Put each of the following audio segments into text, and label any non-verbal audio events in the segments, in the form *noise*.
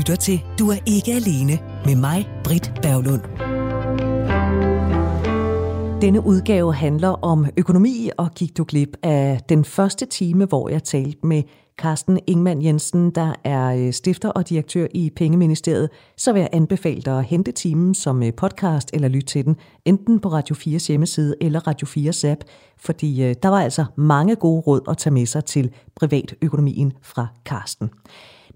lytter til Du er ikke alene med mig, Britt Berglund. Denne udgave handler om økonomi, og gik du glip af den første time, hvor jeg talte med Carsten Ingman Jensen, der er øh, stifter og direktør i Pengeministeriet, så vil jeg anbefale dig at hente timen som øh, podcast eller lytte til den, enten på Radio 4's hjemmeside eller Radio 4's app, fordi øh, der var altså mange gode råd at tage med sig til privatøkonomien fra Carsten.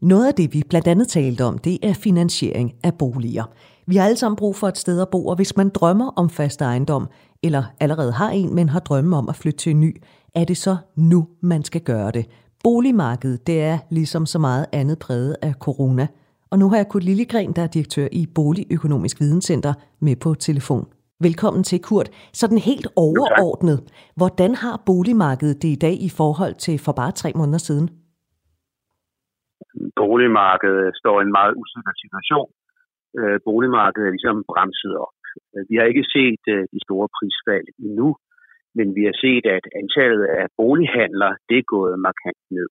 Noget af det, vi blandt andet talte om, det er finansiering af boliger. Vi har alle sammen brug for et sted at bo, og hvis man drømmer om fast ejendom, eller allerede har en, men har drømme om at flytte til en ny, er det så nu, man skal gøre det. Boligmarkedet, det er ligesom så meget andet præget af corona. Og nu har jeg Kurt Lillegren, der er direktør i Boligøkonomisk Videnscenter, med på telefon. Velkommen til, Kurt. Sådan helt overordnet, hvordan har boligmarkedet det i dag i forhold til for bare tre måneder siden? Boligmarkedet står i en meget usikker situation. Øh, boligmarkedet er ligesom bremset op. Øh, vi har ikke set øh, de store prisfald endnu, men vi har set, at antallet af bolighandler det er gået markant ned.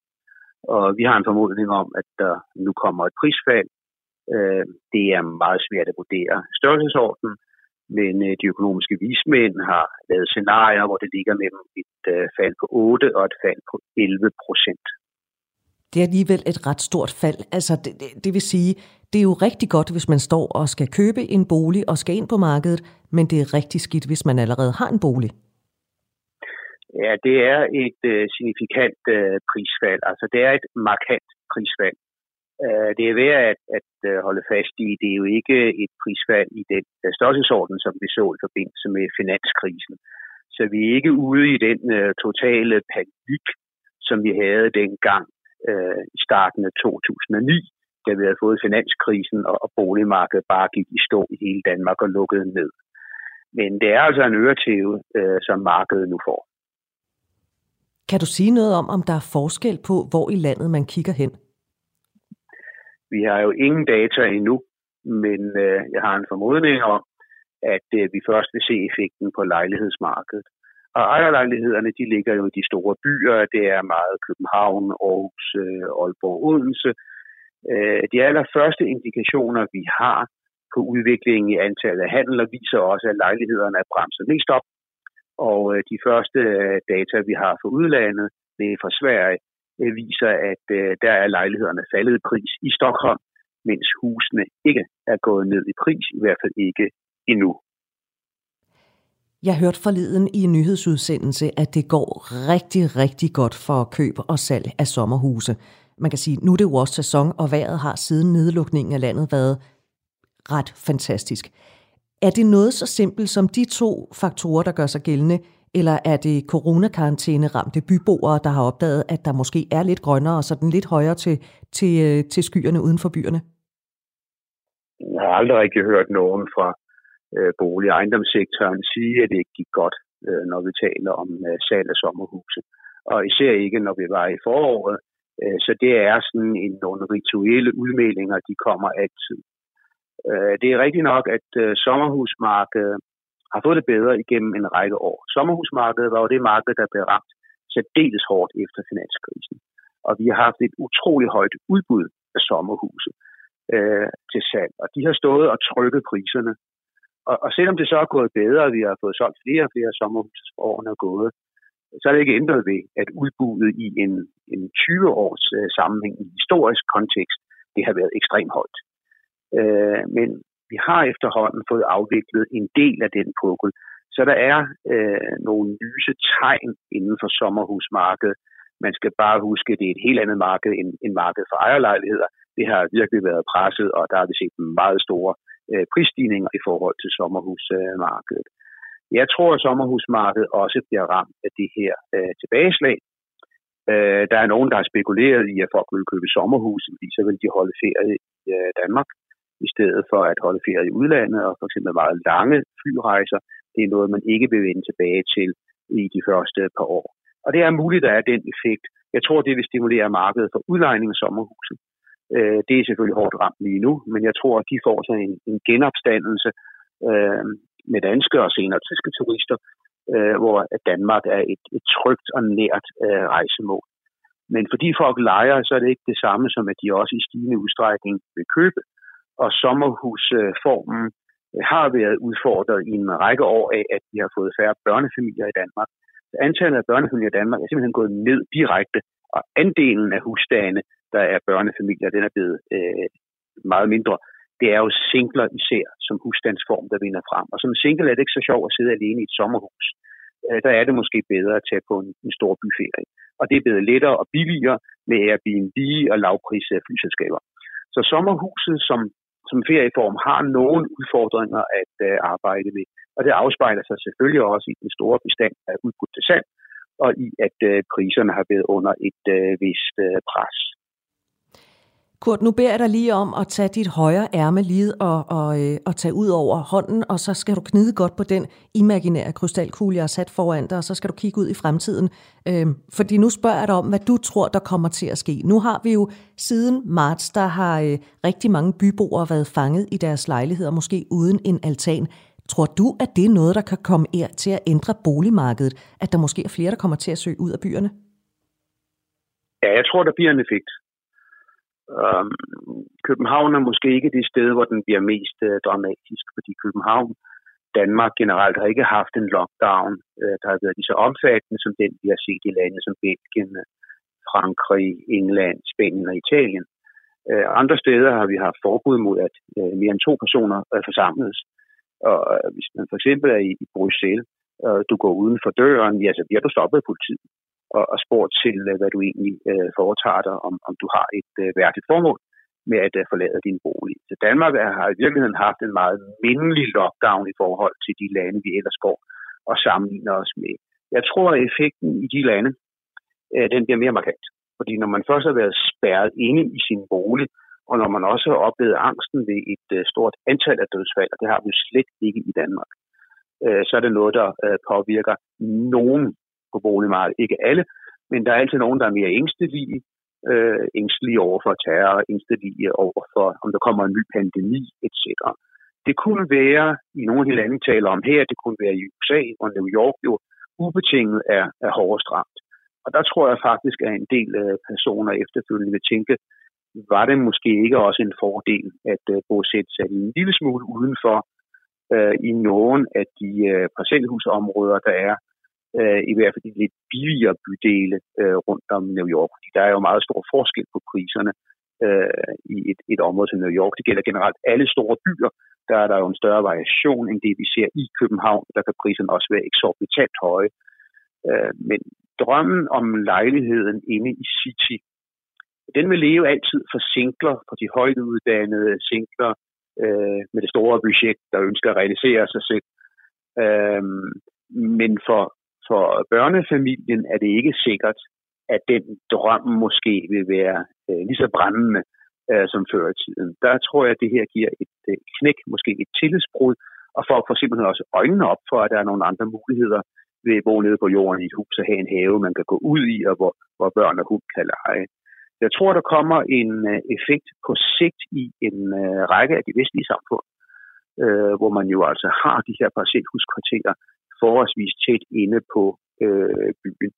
Og vi har en formodning om, at der nu kommer et prisfald. Øh, det er meget svært at vurdere størrelsesordenen, men øh, de økonomiske vismænd har lavet scenarier, hvor det ligger mellem et øh, fald på 8 og et fald på 11 procent det er alligevel et ret stort fald. Altså, det, det, det vil sige, det er jo rigtig godt, hvis man står og skal købe en bolig og skal ind på markedet, men det er rigtig skidt, hvis man allerede har en bolig. Ja, det er et øh, signifikant øh, prisfald. Altså, det er et markant prisfald. Øh, det er værd at, at øh, holde fast i. Det er jo ikke et prisfald i den uh, størrelsesorden, som vi så i forbindelse med finanskrisen. Så vi er ikke ude i den øh, totale panik, som vi havde dengang øh, i starten af 2009, da vi havde fået finanskrisen, og, og boligmarkedet bare gik i stå i hele Danmark og lukkede ned. Men det er altså en øretæve, øh, som markedet nu får. Kan du sige noget om, om der er forskel på, hvor i landet man kigger hen? Vi har jo ingen data endnu, men øh, jeg har en formodning om, at øh, vi først vil se effekten på lejlighedsmarkedet. Og ejerlejlighederne, de ligger jo i de store byer. Det er meget København, Aarhus, øh, Aalborg, Odense. Øh, de allerførste indikationer, vi har på udviklingen i antallet af handler, viser også, at lejlighederne er bremset mest op. Og øh, de første data, vi har fra udlandet, det er fra Sverige, viser, at der er lejlighederne faldet i pris i Stockholm, mens husene ikke er gået ned i pris, i hvert fald ikke endnu. Jeg hørte forleden i en nyhedsudsendelse, at det går rigtig, rigtig godt for køb og salg af sommerhuse. Man kan sige, nu er det jo også sæson, og vejret har siden nedlukningen af landet været ret fantastisk. Er det noget så simpelt som de to faktorer, der gør sig gældende, eller er det coronakarantæne ramte byboere, der har opdaget, at der måske er lidt grønnere og sådan lidt højere til, til, øh, til skyerne uden for byerne? Jeg har aldrig rigtig hørt nogen fra øh, bolig- og ejendomssektoren sige, at det ikke gik godt, øh, når vi taler om øh, salg af sommerhuse. Og især ikke, når vi var i foråret. Øh, så det er sådan en, nogle rituelle udmeldinger, de kommer altid. Øh, det er rigtigt nok, at øh, sommerhusmarkedet har fået det bedre igennem en række år. Sommerhusmarkedet var jo det marked, der blev ramt særdeles hårdt efter finanskrisen. Og vi har haft et utroligt højt udbud af sommerhuse øh, til salg. Og de har stået og trykket priserne og, og selvom det så er gået bedre, og vi har fået solgt flere og flere sommerhus årene er gået, så er det ikke ændret ved, at udbuddet i en, en 20-års øh, sammenhæng i historisk kontekst, det har været ekstremt højt. Øh, men vi har efterhånden fået afviklet en del af den pukkel, så der er øh, nogle lyse tegn inden for sommerhusmarkedet. Man skal bare huske, at det er et helt andet marked end, end markedet for ejerlejligheder. Det har virkelig været presset, og der har vi set meget store øh, Øh, prisstigninger i forhold til sommerhusmarkedet. Jeg tror, at sommerhusmarkedet også bliver ramt af det her øh, tilbageslag. Øh, der er nogen, der har spekuleret i, at folk vil købe sommerhus, fordi så vil de holde ferie i øh, Danmark, i stedet for at holde ferie i udlandet, og for eksempel meget lange flyrejser. Det er noget, man ikke vil vende tilbage til i de første par år. Og det er muligt, at der er den effekt. Jeg tror, det vil stimulere markedet for udlejning af sommerhuset. Øh, det er selvfølgelig hårdt ramt lige nu, men jeg tror, at de får sig en, en genopstandelse øh, med danske og senere tyske turister, øh, hvor Danmark er et, et trygt og nært øh, rejsemål. Men fordi folk leger, så er det ikke det samme som, at de også i stigende udstrækning vil købe. Og sommerhusformen øh, har været udfordret i en række år af, at vi har fået færre børnefamilier i Danmark. Antallet af børnefamilier i Danmark er simpelthen gået ned direkte, og andelen af husstande, der er børnefamilier, den er blevet øh, meget mindre. Det er jo singler især som husstandsform, der vinder frem. Og som single er det ikke så sjovt at sidde alene i et sommerhus. Øh, der er det måske bedre at tage på en, en stor byferie. Og det er blevet lettere og billigere med Airbnb og lavpris flyselskaber. Så sommerhuset som som ferieform har nogle udfordringer at øh, arbejde med. Og det afspejler sig selvfølgelig også i den store bestand af udbud til salg, og i at øh, priserne har været under et øh, vist øh, pres. Kurt, nu beder jeg dig lige om at tage dit højre ærme lige og, og, øh, og tage ud over hånden, og så skal du knide godt på den imaginære krystalkugle, jeg har sat foran dig, og så skal du kigge ud i fremtiden. Øh, fordi nu spørger jeg dig om, hvad du tror, der kommer til at ske. Nu har vi jo siden marts, der har øh, rigtig mange byboere været fanget i deres lejligheder, måske uden en altan. Tror du, at det er noget, der kan komme er til at ændre boligmarkedet? At der måske er flere, der kommer til at søge ud af byerne? Ja, jeg tror, der bliver en effekt. Øhm, København er måske ikke det sted, hvor den bliver mest øh, dramatisk, fordi København, Danmark generelt har ikke haft en lockdown, øh, der har været lige så omfattende som den, vi har set i lande som Belgien, øh, Frankrig, England, Spanien og Italien. Øh, andre steder har vi haft forbud mod, at øh, mere end to personer øh, forsamles. Og øh, hvis man for eksempel er i, i Bruxelles, og du går uden for døren, ja, så bliver du stoppet af politiet og, og spurgt til, øh, hvad du egentlig øh, foretager dig, om, om du har et øh, værdigt formål med at øh, forlade din bolig. Så Danmark er, har i virkeligheden haft en meget mindelig lockdown i forhold til de lande, vi ellers går og sammenligner os med. Jeg tror, at effekten i de lande, øh, den bliver mere markant. Fordi når man først har været spærret inde i sin bolig, og når man også har oplevet angsten ved et øh, stort antal af dødsfald, og det har vi slet ikke i Danmark, øh, så er det noget, der øh, påvirker nogen på boligmarkedet. Ikke alle, men der er altid nogen, der er mere ængstelige, øh, ængstelige over for terror, ængstelige over for, om der kommer en ny pandemi, etc. Det kunne være, i nogle af de lande taler om her, det kunne være i USA og New York jo, ubetinget er, er hårdest ramt. Og der tror jeg faktisk, at en del øh, personer efterfølgende vil tænke, var det måske ikke også en fordel at uh, bosætte sig en lille smule udenfor uh, i nogle af de uh, parcelhusområder, der er, øh, i hvert fald de lidt billigere bydele øh, rundt om New York. Fordi der er jo meget stor forskel på priserne øh, i et, et område som New York. Det gælder generelt alle store byer. Der er der jo en større variation end det, vi ser i København. Der kan priserne også være eksorbitant høje. Øh, men drømmen om lejligheden inde i City den vil leve altid for singler, for de højt uddannede singler øh, med det store budget, der ønsker at realisere sig selv. Øh, men for, for børnefamilien er det ikke sikkert, at den drøm måske vil være øh, lige så brændende øh, som før i tiden. Der tror jeg, at det her giver et øh, knæk, måske et tillidsbrud, og folk får simpelthen også øjnene op for, at der er nogle andre muligheder ved at bo nede på jorden i et hus og have en have, man kan gå ud i, og hvor, hvor børn og hund kan lege. Jeg tror, der kommer en øh, effekt på sigt i en øh, række af de vestlige samfund, øh, hvor man jo altså har de her parcelhuskvarterer forholdsvis tæt inde på øh, byen.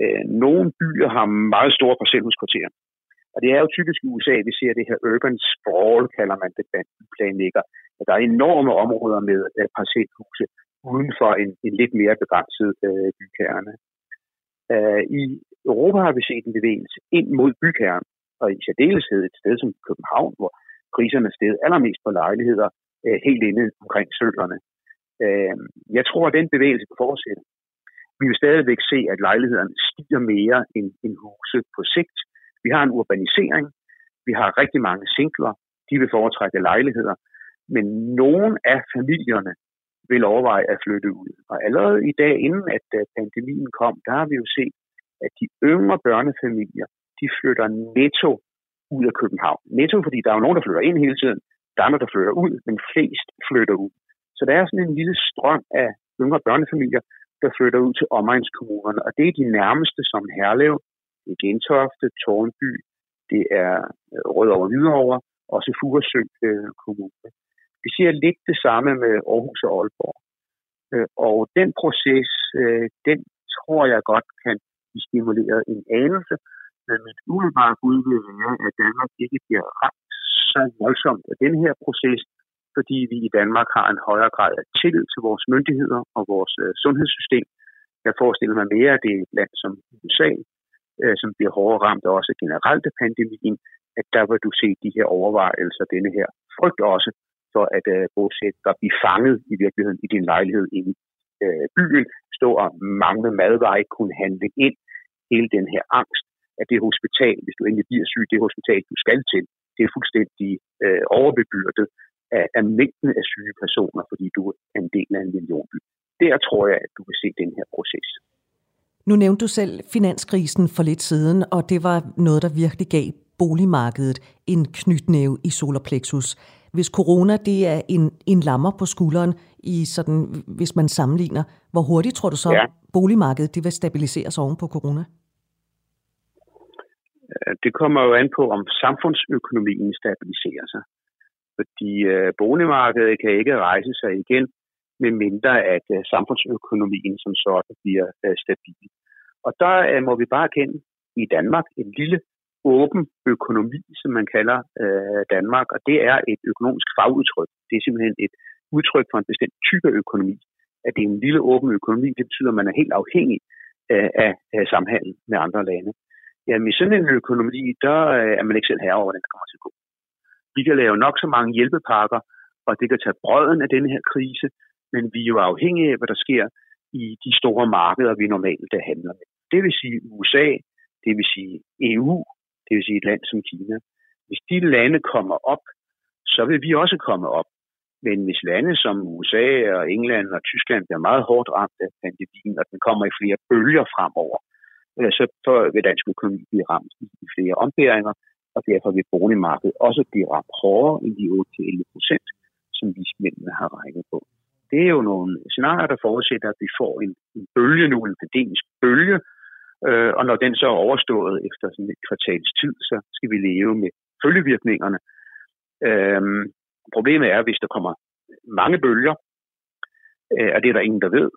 Øh, nogle byer har meget store parcelhuskvarterer, og det er jo typisk i USA, vi ser det her urban sprawl, kalder man det, planlægger. At der er enorme områder med øh, parcelhuse uden for en, en lidt mere begrænset øh, bykerne. Øh, I Europa har vi set en bevægelse ind mod bykernen, og i særdeleshed et sted som København, hvor priserne steg allermest på lejligheder øh, helt inde omkring søerne. Øh, jeg tror, at den bevægelse kan fortsætte. Vi vil stadigvæk se, at lejlighederne stiger mere end, end huse på sigt. Vi har en urbanisering. Vi har rigtig mange singler. De vil foretrække lejligheder. Men nogle af familierne vil overveje at flytte ud. Og allerede i dag, inden at pandemien kom, der har vi jo set, at de yngre børnefamilier, de flytter netto ud af København. Netto, fordi der er jo nogen, der flytter ind hele tiden, der er andre, der flytter ud, men flest flytter ud. Så der er sådan en lille strøm af yngre børnefamilier, der flytter ud til omegnskommunerne, og det er de nærmeste som Herlev, det er Gentofte, Tornby, det er øh, Rødovre Hvidovre, også Furesø øh, Kommune. Vi ser lidt det samme med Aarhus og Aalborg. Øh, og den proces, øh, den tror jeg godt kan blive stimuleret en anelse, Men mit umiddelbare bud vil være, at Danmark ikke bliver ramt så voldsomt af den her proces, fordi vi i Danmark har en højere grad af tillid til vores myndigheder og vores øh, sundhedssystem. Jeg forestiller mig mere, at det er et land som USA, øh, som bliver hårdere ramt også generelt af pandemien, at der vil du se de her overvejelser, denne her frygt også for at øh, bosætte dig, blive fanget i virkeligheden i din lejlighed i øh, byen, stå og mangle madveje, kunne handle ind, hele den her angst, at det hospital, hvis du endelig bliver syg, det hospital, du skal til, det er fuldstændig øh, overbebyrdet af, af mængden af syge personer, fordi du er en del af en millionby. Der tror jeg, at du vil se den her proces. Nu nævnte du selv finanskrisen for lidt siden, og det var noget, der virkelig gav boligmarkedet en knytnæve i solarplexus. Hvis corona det er en, en lammer på skulderen, i sådan, hvis man sammenligner, hvor hurtigt tror du så, ja. boligmarkedet det vil stabiliseres oven på corona? Det kommer jo an på, om samfundsøkonomien stabiliserer sig. Fordi øh, boligmarkedet kan ikke rejse sig igen, med mindre at øh, samfundsøkonomien som sådan bliver øh, stabil. Og der øh, må vi bare kende i Danmark en lille åben økonomi, som man kalder øh, Danmark, og det er et økonomisk fagudtryk. Det er simpelthen et udtryk for en bestemt type økonomi. At det er en lille åben økonomi, det betyder, at man er helt afhængig øh, af, af samhandel med andre lande. Jamen i sådan en økonomi, der øh, er man ikke selv herre over, hvordan det kommer til at gå. Vi kan lave nok så mange hjælpepakker, og det kan tage brøden af denne her krise, men vi er jo afhængige af, hvad der sker i de store markeder, vi normalt handler med. Det vil sige USA, det vil sige EU, det vil sige et land som Kina. Hvis de lande kommer op, så vil vi også komme op. Men hvis lande som USA og England og Tyskland bliver meget hårdt ramt af pandemien, og den kommer i flere bølger fremover, øh, så vil dansk økonomi blive ramt i flere ombæringer, og derfor vil boligmarkedet også blive ramt hårdere end de 8-11 procent, som vismændene har regnet på. Det er jo nogle scenarier, der forudsætter, at vi får en, en bølge nu, en pandemisk bølge, øh, og når den så er overstået efter sådan et kvartals tid, så skal vi leve med følgevirkningerne. Øh, problemet er, hvis der kommer mange bølger, øh, og det er der ingen, der ved.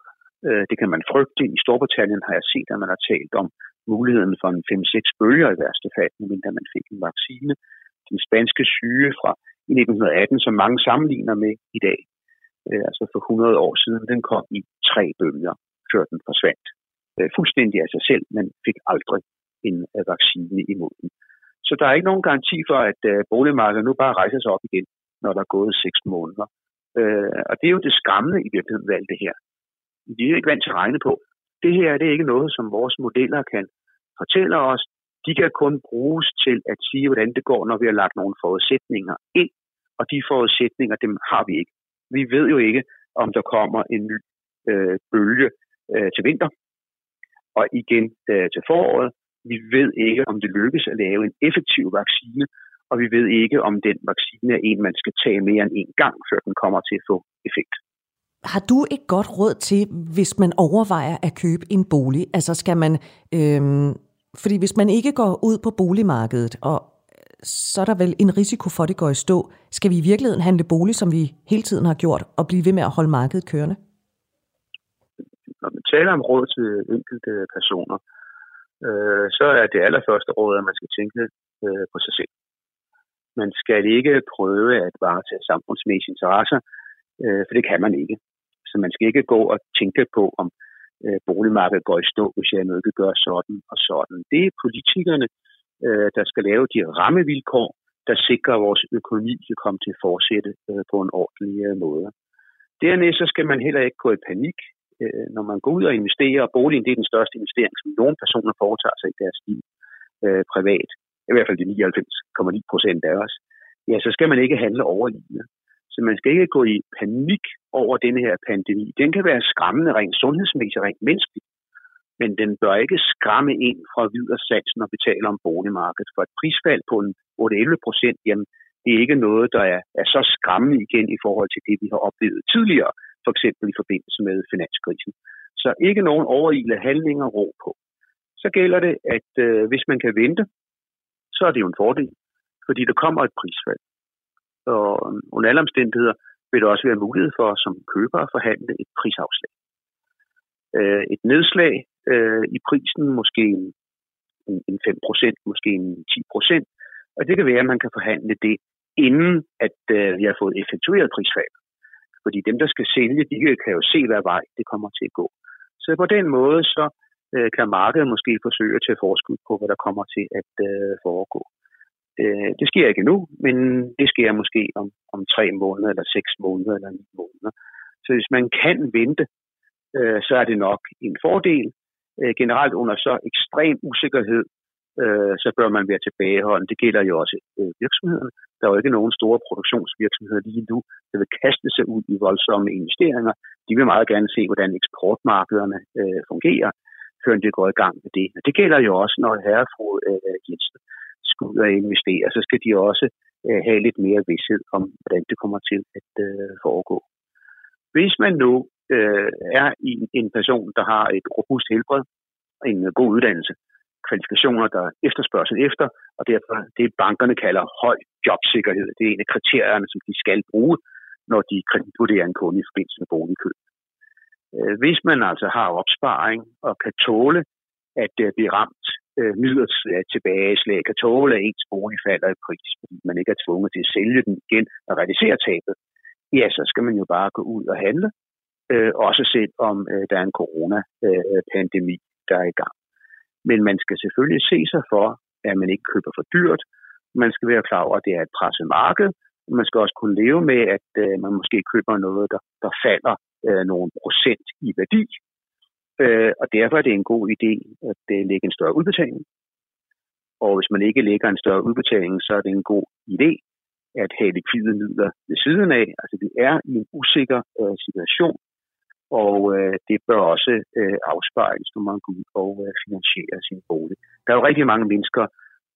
Øh, det kan man frygte. I Storbritannien har jeg set, at man har talt om muligheden for en 5-6 bølger i værste fald, medmindre man fik en vaccine. Den spanske syge fra 1918, som mange sammenligner med i dag, øh, altså for 100 år siden, den kom i tre bølger, før den forsvandt. Øh, fuldstændig af sig selv, men fik aldrig en øh, vaccine imod den. Så der er ikke nogen garanti for, at øh, boligmarkedet nu bare rejser sig op igen, når der er gået seks måneder. Øh, og det er jo det skræmmende i virkeligheden ved alt det her. Vi er ikke vant til at regne på. Det her det er ikke noget, som vores modeller kan fortæller os. De kan kun bruges til at sige, hvordan det går, når vi har lagt nogle forudsætninger ind. Og de forudsætninger, dem har vi ikke. Vi ved jo ikke, om der kommer en ny øh, bølge øh, til vinter, og igen øh, til foråret. Vi ved ikke, om det lykkes at lave en effektiv vaccine, og vi ved ikke, om den vaccine er en, man skal tage mere end en gang, før den kommer til at få effekt. Har du et godt råd til, hvis man overvejer at købe en bolig? Altså skal man, øh, fordi hvis man ikke går ud på boligmarkedet, og øh, så er der vel en risiko for, at det går i stå. Skal vi i virkeligheden handle bolig, som vi hele tiden har gjort, og blive ved med at holde markedet kørende? Når man taler om råd til enkelte personer, øh, så er det allerførste råd, at man skal tænke øh, på sig selv. Man skal ikke prøve at varetage samfundsmæssige interesser, øh, for det kan man ikke. Så man skal ikke gå og tænke på, om øh, boligmarkedet går i stå, hvis jeg nu ikke gør sådan og sådan. Det er politikerne, øh, der skal lave de rammevilkår, der sikrer, at vores økonomi kan komme til at fortsætte øh, på en ordentlig øh, måde. Dernæst så skal man heller ikke gå i panik, øh, når man går ud og investerer, og boligen det er den største investering, som nogle personer foretager sig i deres liv øh, privat i hvert fald de 99,9 procent af os, ja, så skal man ikke handle overliggende. Så man skal ikke gå i panik over denne her pandemi. Den kan være skræmmende rent sundhedsmæssigt, rent menneskeligt, men den bør ikke skræmme ind fra videre sats, når vi taler om boligmarkedet. For et prisfald på en 8-11 procent, jamen, det er ikke noget, der er, er så skræmmende igen i forhold til det, vi har oplevet tidligere, for eksempel i forbindelse med finanskrisen. Så ikke nogen overile handlinger ro på. Så gælder det, at øh, hvis man kan vente, så er det jo en fordel, fordi der kommer et prisfald. Og under alle omstændigheder vil der også være mulighed for som køber at forhandle et prisafslag. Øh, et nedslag øh, i prisen, måske en en 5%, måske en 10%, Og det kan være, at man kan forhandle det, inden at øh, vi har fået effektueret prisfald. Fordi dem, der skal sælge, de kan jo se, hvad vej det kommer til at gå. Så på den måde, så øh, kan markedet måske forsøge at tage forskud på, hvad der kommer til at øh, foregå. Øh, det sker ikke nu, men det sker måske om, om tre måneder, eller seks måneder, eller ni måneder. Så hvis man kan vente, øh, så er det nok en fordel. Øh, generelt under så ekstrem usikkerhed, øh, så bør man være tilbageholden. Det gælder jo også øh, virksomhederne. Der er jo ikke nogen store produktionsvirksomheder lige nu, der vil kaste sig ud i voldsomme investeringer. De vil meget gerne se, hvordan eksportmarkederne øh, fungerer, før de går i gang med det. Og det gælder jo også, når herrefru øh, Jensen skal ud og investere, så skal de også øh, have lidt mere vidshed om, hvordan det kommer til at øh, foregå. Hvis man nu øh, er i en person, der har et robust helbred, en øh, god uddannelse, kvalifikationer, der efterspørgsel efter, og derfor det bankerne kalder høj jobsikkerhed. Det er en af kriterierne, som de skal bruge, når de kreditvurderer en kunde i forbindelse med boligkøb. Øh, hvis man altså har opsparing og kan tåle at øh, blive ramt øh, midlertidigt tilbageslag, kan tåle, at ens bolig falder i pris, fordi man ikke er tvunget til at sælge den igen og realisere tabet, ja, så skal man jo bare gå ud og handle, øh, også set om øh, der er en coronapandemi, der er i gang. Men man skal selvfølgelig se sig for, at man ikke køber for dyrt. Man skal være klar over, at det er et presset marked. Man skal også kunne leve med, at øh, man måske køber noget, der, der falder øh, nogle procent i værdi. Øh, og derfor er det en god idé at øh, lægge en større udbetaling. Og hvis man ikke lægger en større udbetaling, så er det en god idé at have likvide midler ved siden af. Altså vi er i en usikker øh, situation, og øh, det bør også øh, afspejles, når man går ud og øh, finansierer sin bolig. Der er jo rigtig mange mennesker,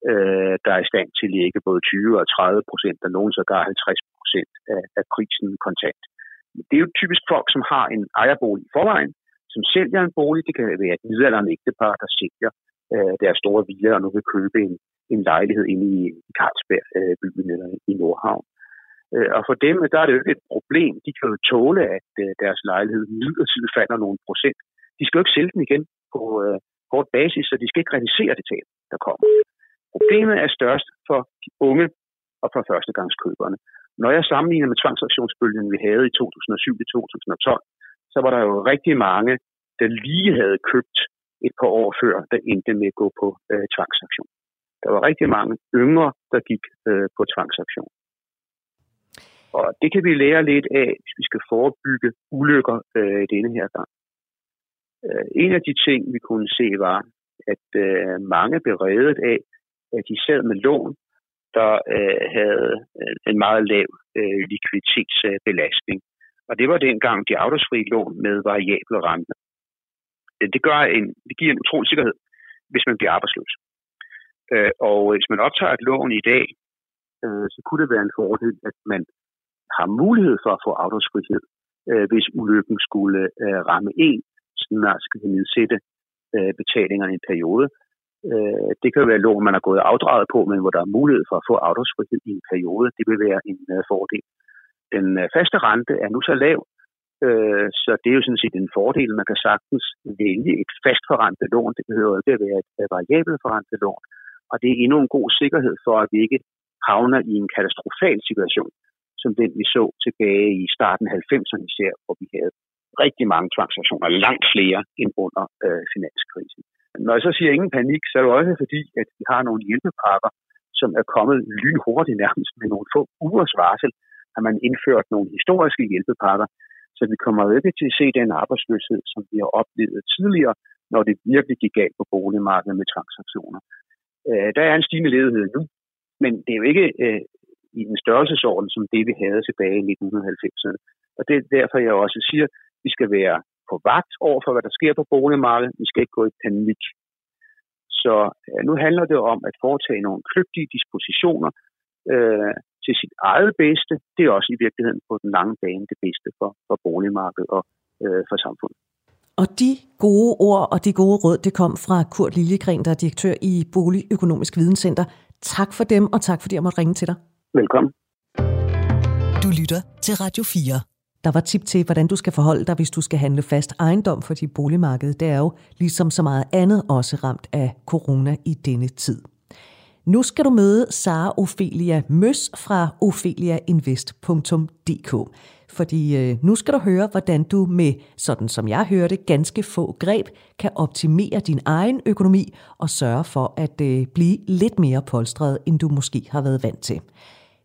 øh, der er i stand til at lægge både 20 og 30 procent, og nogen sågar 50 procent af, af prisen kontant. Det er jo typisk folk, som har en ejerbolig i forvejen, som sælger en bolig. Det kan være et midalderne ægtepar, der sælger øh, deres store villa og nu vil købe en, en lejlighed inde i Carlsberg øh, byen eller i Nordhavn. Øh, og for dem, der er det jo ikke et problem. De kan jo tåle, at øh, deres lejlighed midlertidigt falder nogle procent. De skal jo ikke sælge den igen på øh, kort basis, så de skal ikke realisere det tab, der kommer. Problemet er størst for de unge og for førstegangskøberne. Når jeg sammenligner med tvangsaktionsbølgen, vi havde i 2007-2012, så var der jo rigtig mange, der lige havde købt et par år før, der endte med at gå på øh, tvangsaktion. Der var rigtig mange yngre, der gik øh, på tvangsaktion. Og det kan vi lære lidt af, hvis vi skal forebygge ulykker øh, denne her gang. Øh, en af de ting, vi kunne se, var, at øh, mange blev reddet af, at de sad med lån, der øh, havde øh, en meget lav øh, likviditetsbelastning. Og det var dengang de afdragsfri lån med variable rente. Det, gør en, det giver en utrolig sikkerhed, hvis man bliver arbejdsløs. Øh, og hvis man optager et lån i dag, øh, så kunne det være en fordel, at man har mulighed for at få afdragsfrihed, øh, hvis ulykken skulle ramme en, så man skal nedsætte betalingerne i en periode. Det kan være lån, man har gået afdraget på, men hvor der er mulighed for at få afdragsfrihed i en periode. Det vil være en fordel. Den øh, faste rente er nu så lav, øh, så det er jo sådan set en fordel. Man kan sagtens vælge et fastforrentet lån. Det behøver ikke at være et variabelt forrentet lån. Og det er endnu en god sikkerhed for, at vi ikke havner i en katastrofal situation, som den vi så tilbage i starten af 90'erne især, hvor vi havde rigtig mange transaktioner, langt flere end under øh, finanskrisen. Når jeg så siger ingen panik, så er det også fordi, at vi har nogle hjælpepakker, som er kommet lynhurtigt nærmest med nogle få ugers varsel, har man indført nogle historiske hjælpepakker, så vi kommer ikke til at se den arbejdsløshed, som vi har oplevet tidligere, når det virkelig gik galt på boligmarkedet med transaktioner. Øh, der er en stigende ledighed nu, men det er jo ikke øh, i en størrelsesorden som det, vi havde tilbage i 1990'erne. Og det er derfor, jeg også siger, at vi skal være på vagt over for, hvad der sker på boligmarkedet. Vi skal ikke gå i panik. Så øh, nu handler det om at foretage nogle kløgtige dispositioner øh, til sit eget bedste. Det er også i virkeligheden på den lange bane det bedste for, for boligmarkedet og øh, for samfundet. Og de gode ord og de gode råd, det kom fra Kurt Liljegren, der er direktør i Boligøkonomisk Videnscenter. Tak for dem, og tak fordi jeg måtte ringe til dig. Velkommen. Du lytter til Radio 4. Der var tip til, hvordan du skal forholde dig, hvis du skal handle fast ejendom for dit boligmarked. Det er jo, ligesom så meget andet, også ramt af corona i denne tid. Nu skal du møde Sara Ophelia Møs fra opheliainvest.dk. Fordi øh, nu skal du høre, hvordan du med, sådan som jeg hørte, ganske få greb kan optimere din egen økonomi og sørge for at øh, blive lidt mere polstret, end du måske har været vant til.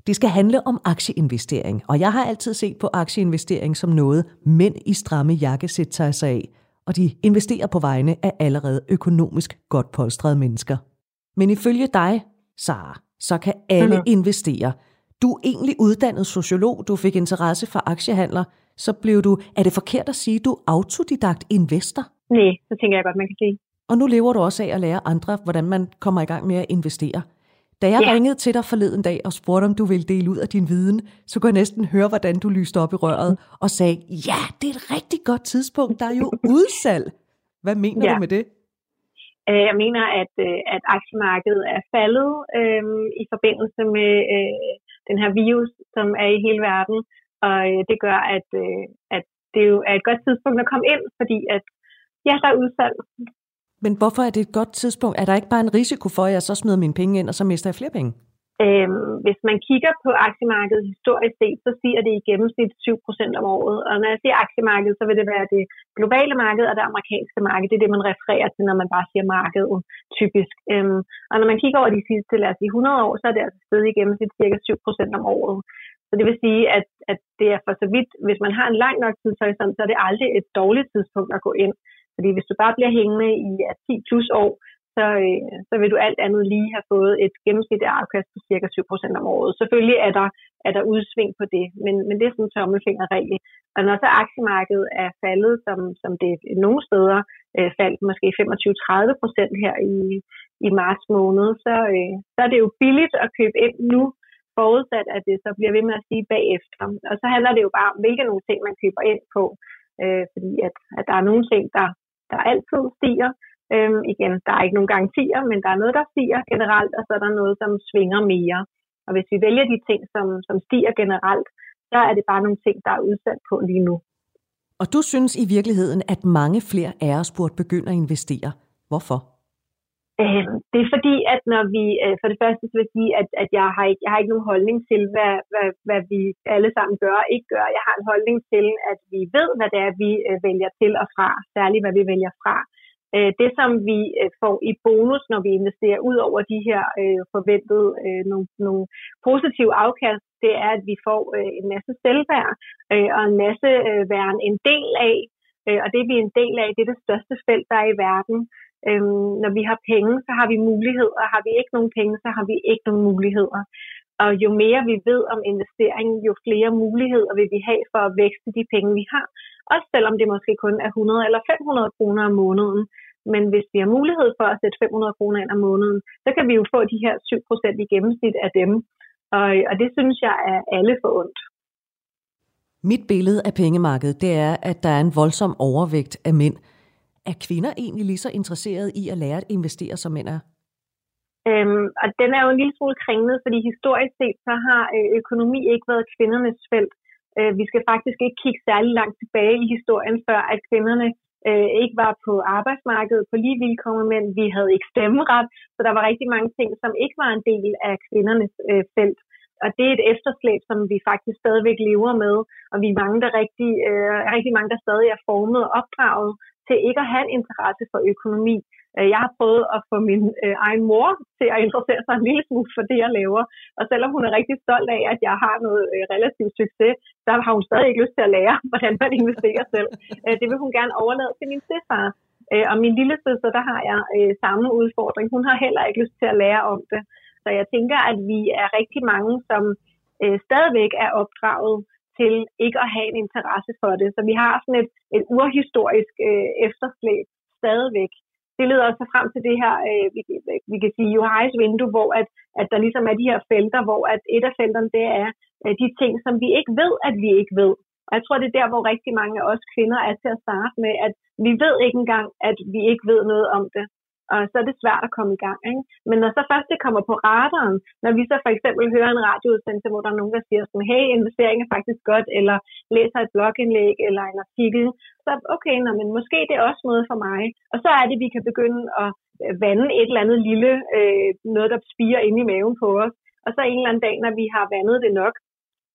Det skal handle om aktieinvestering, og jeg har altid set på aktieinvestering som noget, mænd i stramme jakkesæt tager sig af, og de investerer på vegne af allerede økonomisk godt polstrede mennesker. Men ifølge dig, Sara, så kan alle mm-hmm. investere. Du er egentlig uddannet sociolog, du fik interesse for aktiehandler, så blev du, er det forkert at sige, du er autodidakt investor? Nej, så tænker jeg godt, man kan sige. Og nu lever du også af at lære andre, hvordan man kommer i gang med at investere. Da jeg ja. ringede til dig forleden dag og spurgte, om du ville dele ud af din viden, så kunne jeg næsten høre, hvordan du lyste op i røret og sagde, ja, det er et rigtig godt tidspunkt, der er jo udsalg. Hvad mener ja. du med det? Øh, jeg mener, at, øh, at aktiemarkedet er faldet øh, i forbindelse med øh, den her virus, som er i hele verden, og øh, det gør, at, øh, at det jo er et godt tidspunkt at komme ind, fordi at ja, der er udsalg. Men hvorfor er det et godt tidspunkt? Er der ikke bare en risiko for, at jeg så smider mine penge ind, og så mister jeg flere penge? Øhm, hvis man kigger på aktiemarkedet historisk set, så siger det i gennemsnit 7% om året. Og når jeg siger aktiemarkedet, så vil det være det globale marked og det amerikanske marked. Det er det, man refererer til, når man bare siger markedet typisk. Øhm, og når man kigger over de sidste, lad os sige, 100 år, så er det altså stedet i gennemsnit cirka 7% om året. Så det vil sige, at, at det er for så vidt, hvis man har en lang nok tidshorisont, så er det aldrig et dårligt tidspunkt at gå ind. Fordi hvis du bare bliver hængende i ja, 10 plus år, så, øh, så vil du alt andet lige have fået et gennemsnitligt afkast på cirka 7% om året. Selvfølgelig er der, er der udsving på det, men, men det er sådan en tommelfingerregel. Og når så aktiemarkedet er faldet, som, som det nogle steder øh, faldt måske 25-30% her i, i marts måned, så, øh, så er det jo billigt at købe ind nu, forudsat at det så bliver ved med at sige bagefter. Og så handler det jo bare om, hvilke nogle ting man køber ind på. Øh, fordi at, at der er nogle ting, der der altid stiger. Øhm, igen, der er ikke nogen garantier, men der er noget, der stiger generelt, og så er der noget, som svinger mere. Og hvis vi vælger de ting, som, som stiger generelt, så er det bare nogle ting, der er udsat på lige nu. Og du synes i virkeligheden, at mange flere af os burde begynde at investere. Hvorfor? Øh, det er fordi, at når vi, øh, for det første vil jeg sige, at, at jeg, har ikke, jeg har ikke nogen holdning til, hvad, hvad, hvad vi alle sammen gør og ikke gør. Jeg har en holdning til, at vi ved, hvad det er, vi øh, vælger til og fra, særligt hvad vi vælger fra. Øh, det, som vi øh, får i bonus, når vi investerer ud over de her øh, forventede øh, nogle, nogle positive afkast, det er, at vi får øh, en masse selvværd øh, og en masse øh, væren en del af. Øh, og det vi er en del af, det er det største felt, der er i verden. Øhm, når vi har penge, så har vi muligheder. Har vi ikke nogen penge, så har vi ikke nogen muligheder. Og jo mere vi ved om investeringen, jo flere muligheder vil vi have for at vækste de penge, vi har. Også selvom det måske kun er 100 eller 500 kroner om måneden. Men hvis vi har mulighed for at sætte 500 kroner ind om måneden, så kan vi jo få de her 7% i gennemsnit af dem. Og, og det synes jeg er alle for ondt. Mit billede af pengemarkedet, det er, at der er en voldsom overvægt af mænd, er kvinder egentlig lige så interesserede i at lære at investere, som mænd er? Øhm, og den er jo en lille smule kringlet, fordi historisk set så har øh, økonomi ikke været kvindernes felt. Øh, vi skal faktisk ikke kigge særlig langt tilbage i historien, før at kvinderne øh, ikke var på arbejdsmarkedet på lige vilkår med mænd. Vi havde ikke stemmeret, så der var rigtig mange ting, som ikke var en del af kvindernes øh, felt. Og det er et efterslæb, som vi faktisk stadigvæk lever med, og vi er mange, der rigtig, øh, rigtig mange, der stadig er formet og opdraget til ikke at have en interesse for økonomi. Øh, jeg har prøvet at få min øh, egen mor til at interessere sig en lille smule for det, jeg laver. Og selvom hun er rigtig stolt af, at jeg har noget øh, relativt succes, så har hun stadig ikke lyst til at lære, *laughs* hvordan man investerer selv. Øh, det vil hun gerne overlade til min stefar. Øh, og min lille søster, der har jeg øh, samme udfordring. Hun har heller ikke lyst til at lære om det. Så jeg tænker, at vi er rigtig mange, som øh, stadigvæk er opdraget til ikke at have en interesse for det. Så vi har sådan et, et urhistorisk øh, efterslæb stadigvæk. Det leder også frem til det her, øh, vi, vi kan sige, Johais vindue, hvor at, at der ligesom er de her felter, hvor at et af felterne, det er øh, de ting, som vi ikke ved, at vi ikke ved. Og jeg tror, det er der, hvor rigtig mange af os kvinder er til at starte med, at vi ved ikke engang, at vi ikke ved noget om det og så er det svært at komme i gang. Ikke? Men når så først det kommer på radaren, når vi så for eksempel hører en radioudsendelse, hvor der er nogen, der siger sådan, hey, investering er faktisk godt, eller læser et blogindlæg eller en artikel, så okay, nå, men måske det er også noget for mig. Og så er det, vi kan begynde at øh, vande et eller andet lille, øh, noget der spiger ind i maven på os. Og så en eller anden dag, når vi har vandet det nok,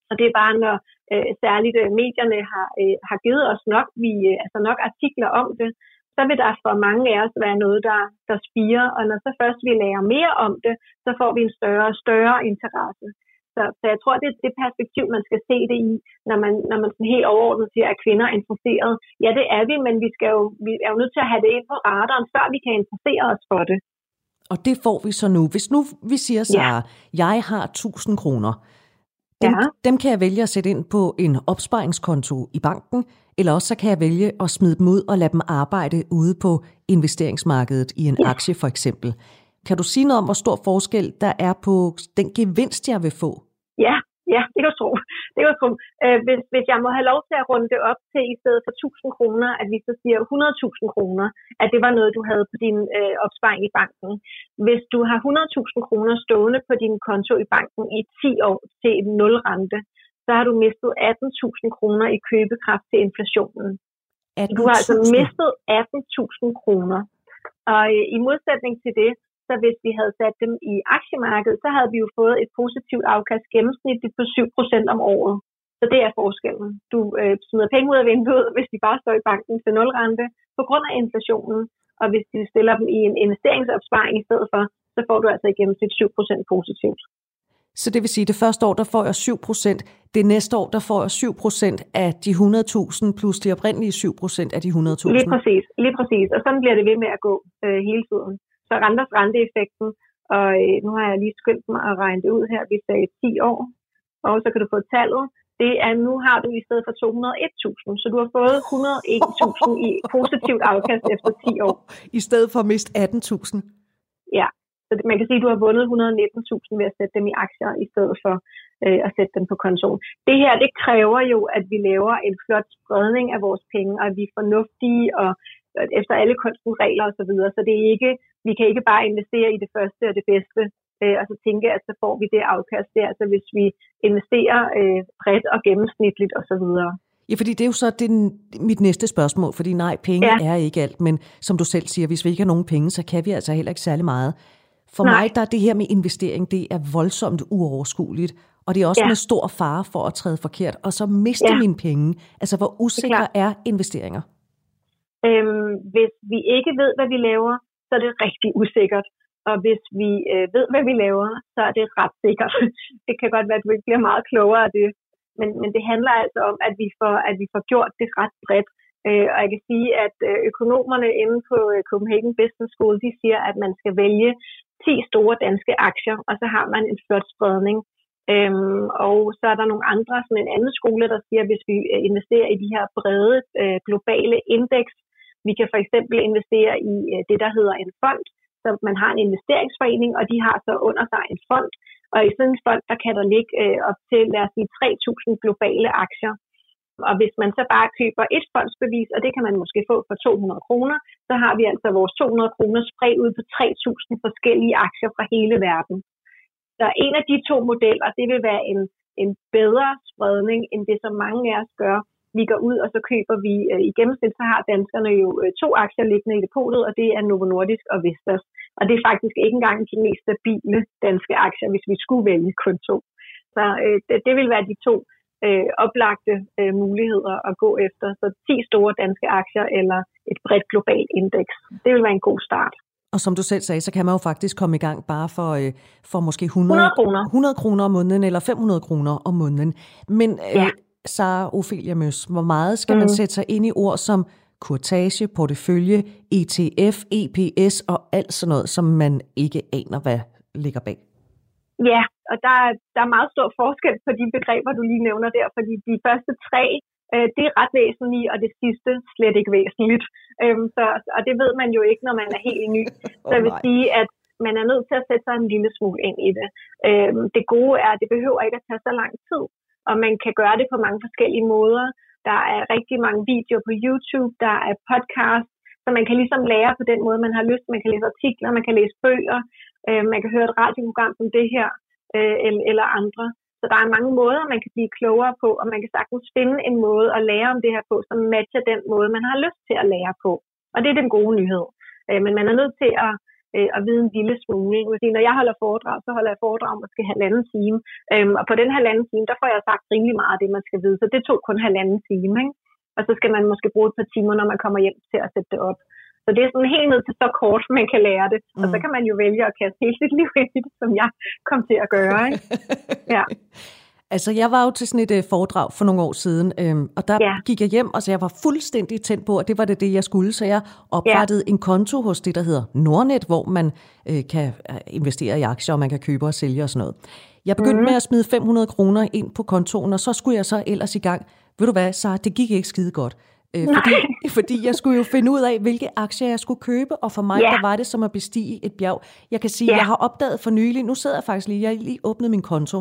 og det er bare, når øh, særligt øh, medierne har, øh, har givet os nok, vi, øh, altså nok artikler om det, så vil der for mange af os være noget, der, der spiger. Og når så først vi lærer mere om det, så får vi en større og større interesse. Så, så jeg tror, det er det perspektiv, man skal se det i, når man, når man sådan helt overordnet siger, at kvinder er interesseret. Ja, det er vi, men vi, skal jo, vi er jo nødt til at have det ind på radaren, før vi kan interessere os for det. Og det får vi så nu. Hvis nu vi siger, Sarah, ja. jeg har 1000 kroner, dem, ja. dem kan jeg vælge at sætte ind på en opsparingskonto i banken, eller også så kan jeg vælge at smide dem ud og lade dem arbejde ude på investeringsmarkedet i en ja. aktie for eksempel. Kan du sige noget om, hvor stor forskel der er på den gevinst, jeg vil få? Ja, ja, det kan du tro. Det kan du tro. Øh, hvis, hvis jeg må have lov til at runde det op til, i stedet for 1000 kroner, at vi så siger 100.000 kroner, at det var noget, du havde på din øh, opsparing i banken. Hvis du har 100.000 kroner stående på din konto i banken i 10 år til en nulrente, så har du mistet 18.000 kroner i købekraft til inflationen. Du har altså mistet 18.000 kroner. Og øh, i modsætning til det, så hvis vi havde sat dem i aktiemarkedet, så havde vi jo fået et positivt afkast gennemsnitligt på 7% om året. Så det er forskellen. Du øh, smider penge ud af vinduet, hvis de bare står i banken til nulrente, på grund af inflationen. Og hvis du stiller dem i en investeringsopsparing i stedet for, så får du altså i gennemsnit 7% positivt. Så det vil sige, at det første år, der får jeg 7% Det næste år, der får jeg 7% af de 100.000 plus de oprindelige 7% af de 100.000. Lige præcis, lige præcis. Og sådan bliver det ved med at gå øh, hele tiden. Så renters renteeffekten, og øh, nu har jeg lige skyndt mig at regne det ud her, vi sagde 10 år, og så kan du få tallet. Det er, nu har du i stedet for 201.000, så du har fået 101.000 i positivt afkast efter 10 år. I stedet for at miste 18.000? Ja, så man kan sige, at du har vundet 119.000 ved at sætte dem i aktier, i stedet for øh, at sætte dem på kontoen. Det her, det kræver jo, at vi laver en flot spredning af vores penge, og at vi er fornuftige og efter alle kunstens regler osv. Så, videre. så det er ikke, vi kan ikke bare investere i det første og det bedste, øh, og så tænke, at så får vi det afkast. Det er altså, hvis vi investerer øh, bredt og gennemsnitligt osv. Ja, fordi det er jo så det, mit næste spørgsmål, fordi nej, penge ja. er ikke alt, men som du selv siger, hvis vi ikke har nogen penge, så kan vi altså heller ikke særlig meget. For nej. mig der er det her med investering, det er voldsomt uoverskueligt, og det er også ja. med stor fare for at træde forkert, og så miste ja. mine penge. Altså, hvor usikre er, er investeringer? Øhm, hvis vi ikke ved, hvad vi laver, så er det rigtig usikkert. Og hvis vi øh, ved, hvad vi laver, så er det ret sikkert. *laughs* det kan godt være, at ikke bliver meget klogere af det. Men, men det handler altså om, at vi får, at vi får gjort det ret bredt. Øh, og jeg kan sige, at øh, økonomerne inde på øh, Copenhagen Business School, de siger, at man skal vælge 10 store danske aktier, og så har man en flot spredning. Øhm, og så er der nogle andre, som en anden skole, der siger, at hvis vi øh, investerer i de her brede øh, globale indeks, vi kan for eksempel investere i øh, det, der hedder en fond, så man har en investeringsforening, og de har så under sig en fond, og i sådan en fond, der kan der ligge øh, op til, lad os sige, 3.000 globale aktier. Og hvis man så bare køber et fondsbevis, og det kan man måske få for 200 kroner, så har vi altså vores 200 kroner spredt ud på 3.000 forskellige aktier fra hele verden. Så en af de to modeller, det vil være en, en bedre spredning, end det, som mange af os gør, vi går ud, og så køber vi, øh, i gennemsnit, så har danskerne jo øh, to aktier liggende i depotet, og det er Novo Nordisk og Vestas. Og det er faktisk ikke engang de mest stabile danske aktier, hvis vi skulle vælge kun to. Så øh, det, det vil være de to øh, oplagte øh, muligheder at gå efter. Så 10 store danske aktier eller et bredt globalt indeks. Det vil være en god start. Og som du selv sagde, så kan man jo faktisk komme i gang bare for, øh, for måske 100, 100 kroner. 100 kroner om måneden eller 500 kroner om måneden. Men øh, ja. Sara Ophelia Møs, hvor meget skal mm. man sætte sig ind i ord som kurtage, portefølje, ETF, EPS og alt sådan noget, som man ikke aner, hvad ligger bag? Ja, og der, der er meget stor forskel på de begreber, du lige nævner der, fordi de første tre, øh, det er ret væsentligt, og det sidste slet ikke væsentligt. Øhm, så, og det ved man jo ikke, når man er helt ny. *laughs* Så jeg vil sige, at man er nødt til at sætte sig en lille smule ind i det. Øhm, det gode er, at det behøver ikke at tage så lang tid og man kan gøre det på mange forskellige måder. Der er rigtig mange videoer på YouTube, der er podcast, Så man kan ligesom lære på den måde, man har lyst. Man kan læse artikler, man kan læse bøger, øh, man kan høre et radioprogram som det her, øh, eller, andre. Så der er mange måder, man kan blive klogere på, og man kan sagtens finde en måde at lære om det her på, som matcher den måde, man har lyst til at lære på. Og det er den gode nyhed. Øh, men man er nødt til at, øh, at vide en lille smule. Ikke? Når jeg holder foredrag, så holder jeg foredrag om måske halvanden time. Øhm, og på den halvanden time, der får jeg sagt rimelig meget af det, man skal vide. Så det tog kun halvanden time. Ikke? Og så skal man måske bruge et par timer, når man kommer hjem til at sætte det op. Så det er sådan helt ned til så kort, man kan lære det. Mm. Og så mm. kan man jo vælge at kaste hele sit liv ind i det, som jeg kom til at gøre. Ikke? *laughs* Ja. Altså, jeg var jo til sådan et uh, foredrag for nogle år siden, øhm, og der ja. gik jeg hjem, og så jeg var fuldstændig tændt på, at det var det, det jeg skulle, så jeg oprettede ja. en konto hos det, der hedder Nordnet, hvor man øh, kan øh, investere i aktier, og man kan købe og sælge og sådan noget. Jeg begyndte mm. med at smide 500 kroner ind på kontoen, og så skulle jeg så ellers i gang. Ved du hvad, så det gik ikke skide godt. Øh, fordi, fordi jeg skulle jo finde ud af, hvilke aktier jeg skulle købe, og for mig yeah. der var det som at bestige et bjerg. Jeg kan sige, yeah. jeg har opdaget for nylig, nu sidder jeg faktisk lige, jeg har lige åbnet min konto,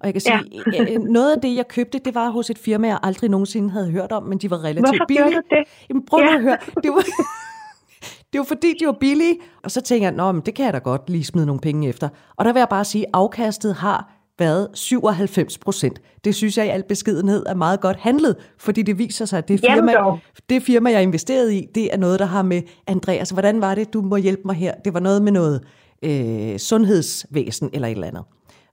og jeg kan sige, ja. Øh, noget af det, jeg købte, det var hos et firma, jeg aldrig nogensinde havde hørt om, men de var relativt Hvorfor billige. Hvorfor det? Jamen, prøv ja. at høre. Det var, *laughs* det var fordi, de var billige. Og så tænker jeg, Nå, men det kan jeg da godt lige smide nogle penge efter. Og der vil jeg bare sige, at afkastet har været 97 procent. Det synes jeg i al beskedenhed er meget godt handlet, fordi det viser sig, at det firma, det firma, jeg investerede i, det er noget, der har med Andreas. Hvordan var det, du må hjælpe mig her? Det var noget med noget øh, sundhedsvæsen eller et eller andet.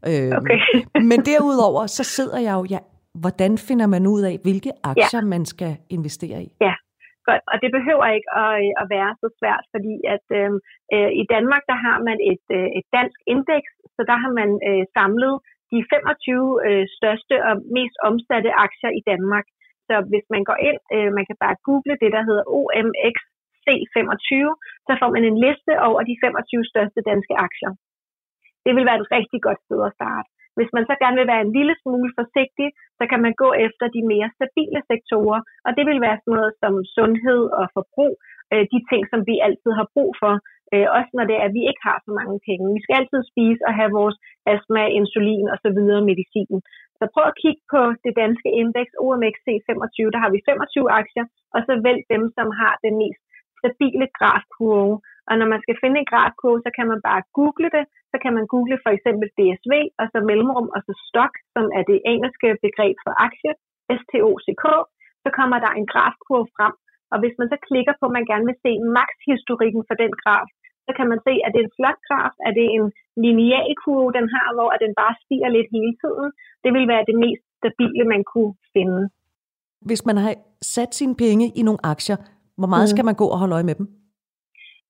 Øh, okay. *laughs* men derudover, så sidder jeg jo, ja, hvordan finder man ud af, hvilke aktier ja. man skal investere i? Ja, godt. Og det behøver ikke at, at være så svært, fordi at øhm, øh, i Danmark, der har man et, øh, et dansk indeks, så der har man øh, samlet de 25 øh, største og mest omsatte aktier i Danmark. Så hvis man går ind, øh, man kan bare google det, der hedder OMXC25, så får man en liste over de 25 største danske aktier det vil være et rigtig godt sted at starte. Hvis man så gerne vil være en lille smule forsigtig, så kan man gå efter de mere stabile sektorer, og det vil være sådan noget som sundhed og forbrug, øh, de ting, som vi altid har brug for, øh, også når det er, at vi ikke har så mange penge. Vi skal altid spise og have vores astma, insulin og så videre medicin. Så prøv at kigge på det danske indeks OMXC25. der har vi 25 aktier, og så vælg dem, som har den mest stabile grafkurve. Og når man skal finde en grafkurve, så kan man bare google det. Så kan man google for eksempel DSV, og så mellemrum, og så stock, som er det engelske begreb for aktie, STOCK. Så kommer der en grafkurve frem. Og hvis man så klikker på, at man gerne vil se max-historikken for den graf, så kan man se, at det er en flot graf, at det er en lineal kurve, den har, hvor den bare stiger lidt hele tiden. Det vil være det mest stabile, man kunne finde. Hvis man har sat sine penge i nogle aktier, hvor meget mm. skal man gå og holde øje med dem?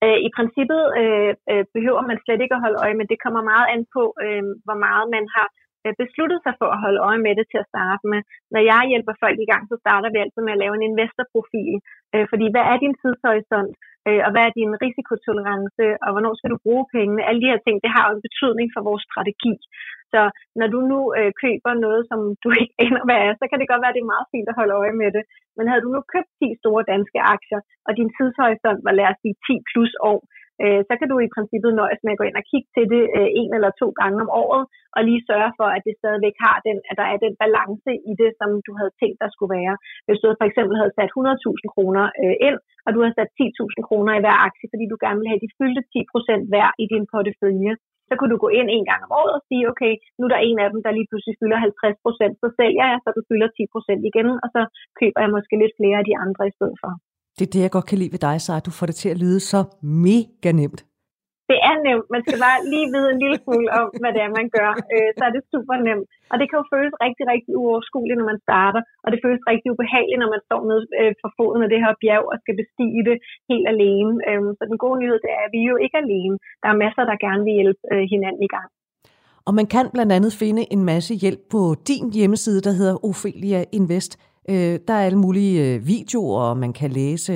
Øh, I princippet øh, øh, behøver man slet ikke at holde øje, men det kommer meget an på, øh, hvor meget man har Øh, besluttet sig for at holde øje med det til at starte med. Når jeg hjælper folk i gang, så starter vi altid med at lave en investorprofil. Øh, fordi hvad er din tidshorisont, øh, og hvad er din risikotolerance, og hvornår skal du bruge pengene? Alle de her ting, det har jo en betydning for vores strategi. Så når du nu øh, køber noget, som du *laughs* ikke aner, hvad er, så kan det godt være, at det er meget fint at holde øje med det. Men havde du nu købt 10 store danske aktier, og din tidshorisont var lad os sige 10 plus år, øh, så kan du i princippet nøjes med at gå ind og kigge til det øh, en eller to gange om året, og lige sørge for, at det stadigvæk har den, at der er den balance i det, som du havde tænkt, der skulle være. Hvis du for eksempel havde sat 100.000 kroner øh, ind, og du har sat 10.000 kroner i hver aktie, fordi du gerne vil have de fyldte 10% hver i din portefølje, så kunne du gå ind en gang om året og sige, okay, nu er der en af dem, der lige pludselig fylder 50 procent, så sælger jeg, så den fylder 10 procent igen, og så køber jeg måske lidt flere af de andre i stedet for. Det er det, jeg godt kan lide ved dig, så du får det til at lyde så mega nemt det er nemt. Man skal bare lige vide en lille smule om, hvad det er, man gør. Øh, så er det super nemt. Og det kan jo føles rigtig, rigtig uoverskueligt, når man starter. Og det føles rigtig ubehageligt, når man står nede øh, for foden af det her bjerg og skal bestige det helt alene. Øh, så den gode nyhed det er, at vi er jo ikke alene. Der er masser, der gerne vil hjælpe øh, hinanden i gang. Og man kan blandt andet finde en masse hjælp på din hjemmeside, der hedder Ophelia Invest. Øh, der er alle mulige øh, videoer, og man kan læse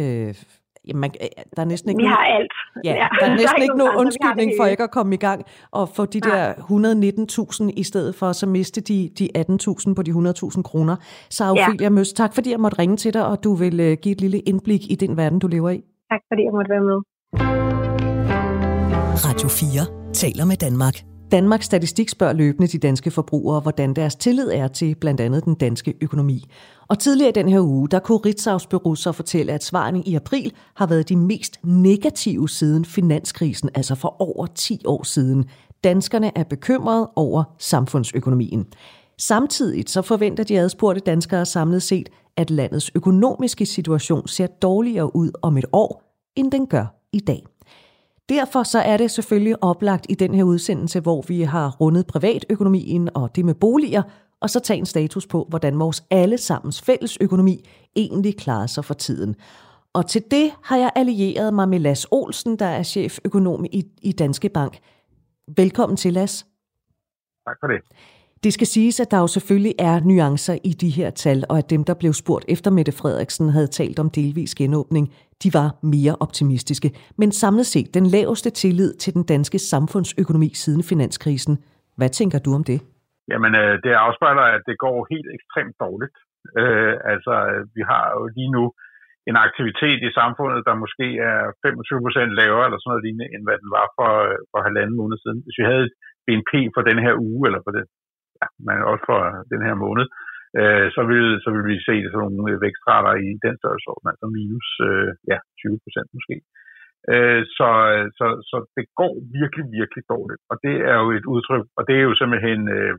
Jamen, man, øh, der er næsten ikke vi har alt. Ja, ja. Der er næsten *laughs* der er ikke nogen undskyldning for ikke at komme i gang og få de der 119.000 i stedet for så miste de, de 18.000 på de 100.000 kroner. Så Ophelia ja. Møs, tak fordi jeg måtte ringe til dig, og du vil uh, give et lille indblik i den verden, du lever i. Tak fordi jeg måtte være med. Radio 4 taler med Danmark. Danmarks Statistik spørger løbende de danske forbrugere, hvordan deres tillid er til blandt andet den danske økonomi. Og tidligere i den her uge, der kunne Ritzau's Bureau så fortælle, at svarene i april har været de mest negative siden finanskrisen, altså for over 10 år siden. Danskerne er bekymrede over samfundsøkonomien. Samtidig så forventer de adspurgte danskere samlet set, at landets økonomiske situation ser dårligere ud om et år, end den gør i dag. Derfor så er det selvfølgelig oplagt i den her udsendelse, hvor vi har rundet privatøkonomien og det med boliger, og så tage en status på, hvordan vores allesammens fælles økonomi egentlig klarer sig for tiden. Og til det har jeg allieret mig med Las Olsen, der er cheføkonom i, i Danske Bank. Velkommen til, Las. Tak for det. Det skal siges, at der jo selvfølgelig er nuancer i de her tal, og at dem, der blev spurgt efter Mette Frederiksen havde talt om delvis genåbning, de var mere optimistiske. Men samlet set den laveste tillid til den danske samfundsøkonomi siden finanskrisen. Hvad tænker du om det? Jamen, øh, det afspejler, at det går helt ekstremt dårligt. Øh, altså, vi har jo lige nu en aktivitet i samfundet, der måske er 25 procent lavere eller sådan noget lignende, end hvad den var for, øh, for halvanden måned siden. Hvis vi havde et BNP for den her uge, eller for det, ja, men også for den her måned, øh, øh, så, vil, så vil vi se sådan nogle øh, vækstrater i den størrelsesorden, altså minus øh, ja, 20 procent måske. Øh, så, så, så det går virkelig, virkelig dårligt. Og det er jo et udtryk, og det er jo simpelthen øh,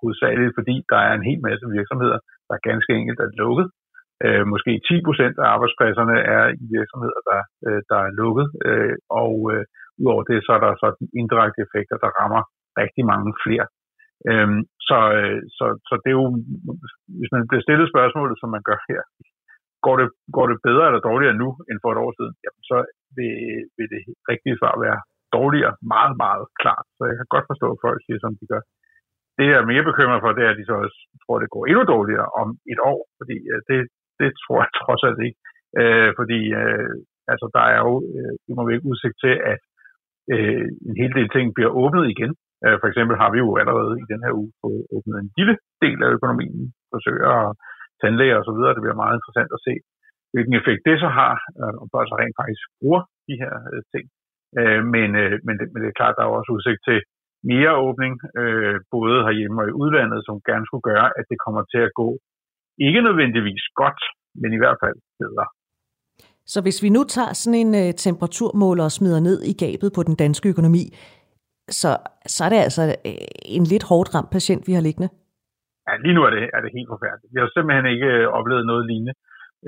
hovedsageligt, fordi der er en hel masse virksomheder, der er ganske enkelt er lukket. Øh, måske 10 procent af arbejdspladserne er i virksomheder, der, øh, der er lukket, øh, og øh, udover det, så er der sådan indirekte effekter, der rammer rigtig mange flere. Øhm, så, øh, så, så det er jo, hvis man bliver stillet spørgsmålet, som man gør her, går det, går det bedre eller dårligere nu end for et år siden, jamen så vil, vil det rigtige svar være dårligere, meget, meget klart. Så jeg kan godt forstå, at folk siger, som de gør. Det, jeg er mere bekymret for, det er, at de så også tror, at det går endnu dårligere om et år, fordi øh, det, det tror jeg trods alt ikke. Øh, fordi øh, altså, der er jo, øh, må vi ikke udsigt til, at øh, en hel del ting bliver åbnet igen. Øh, for eksempel har vi jo allerede i den her uge fået åbnet en lille del af økonomien, forsøger og tandlæger osv. Det bliver meget interessant at se, hvilken effekt det så har, øh, om folk så rent faktisk bruger de her øh, ting. Øh, men, øh, men, det, men det er klart, der er også udsigt til mere åbning, øh, både herhjemme og i udlandet, som gerne skulle gøre, at det kommer til at gå ikke nødvendigvis godt, men i hvert fald bedre. Så hvis vi nu tager sådan en temperaturmåler og smider ned i gabet på den danske økonomi, så, så er det altså øh, en lidt hårdt ramt patient, vi har liggende. Ja, lige nu er det, er det helt forfærdeligt. Vi har simpelthen ikke øh, oplevet noget lignende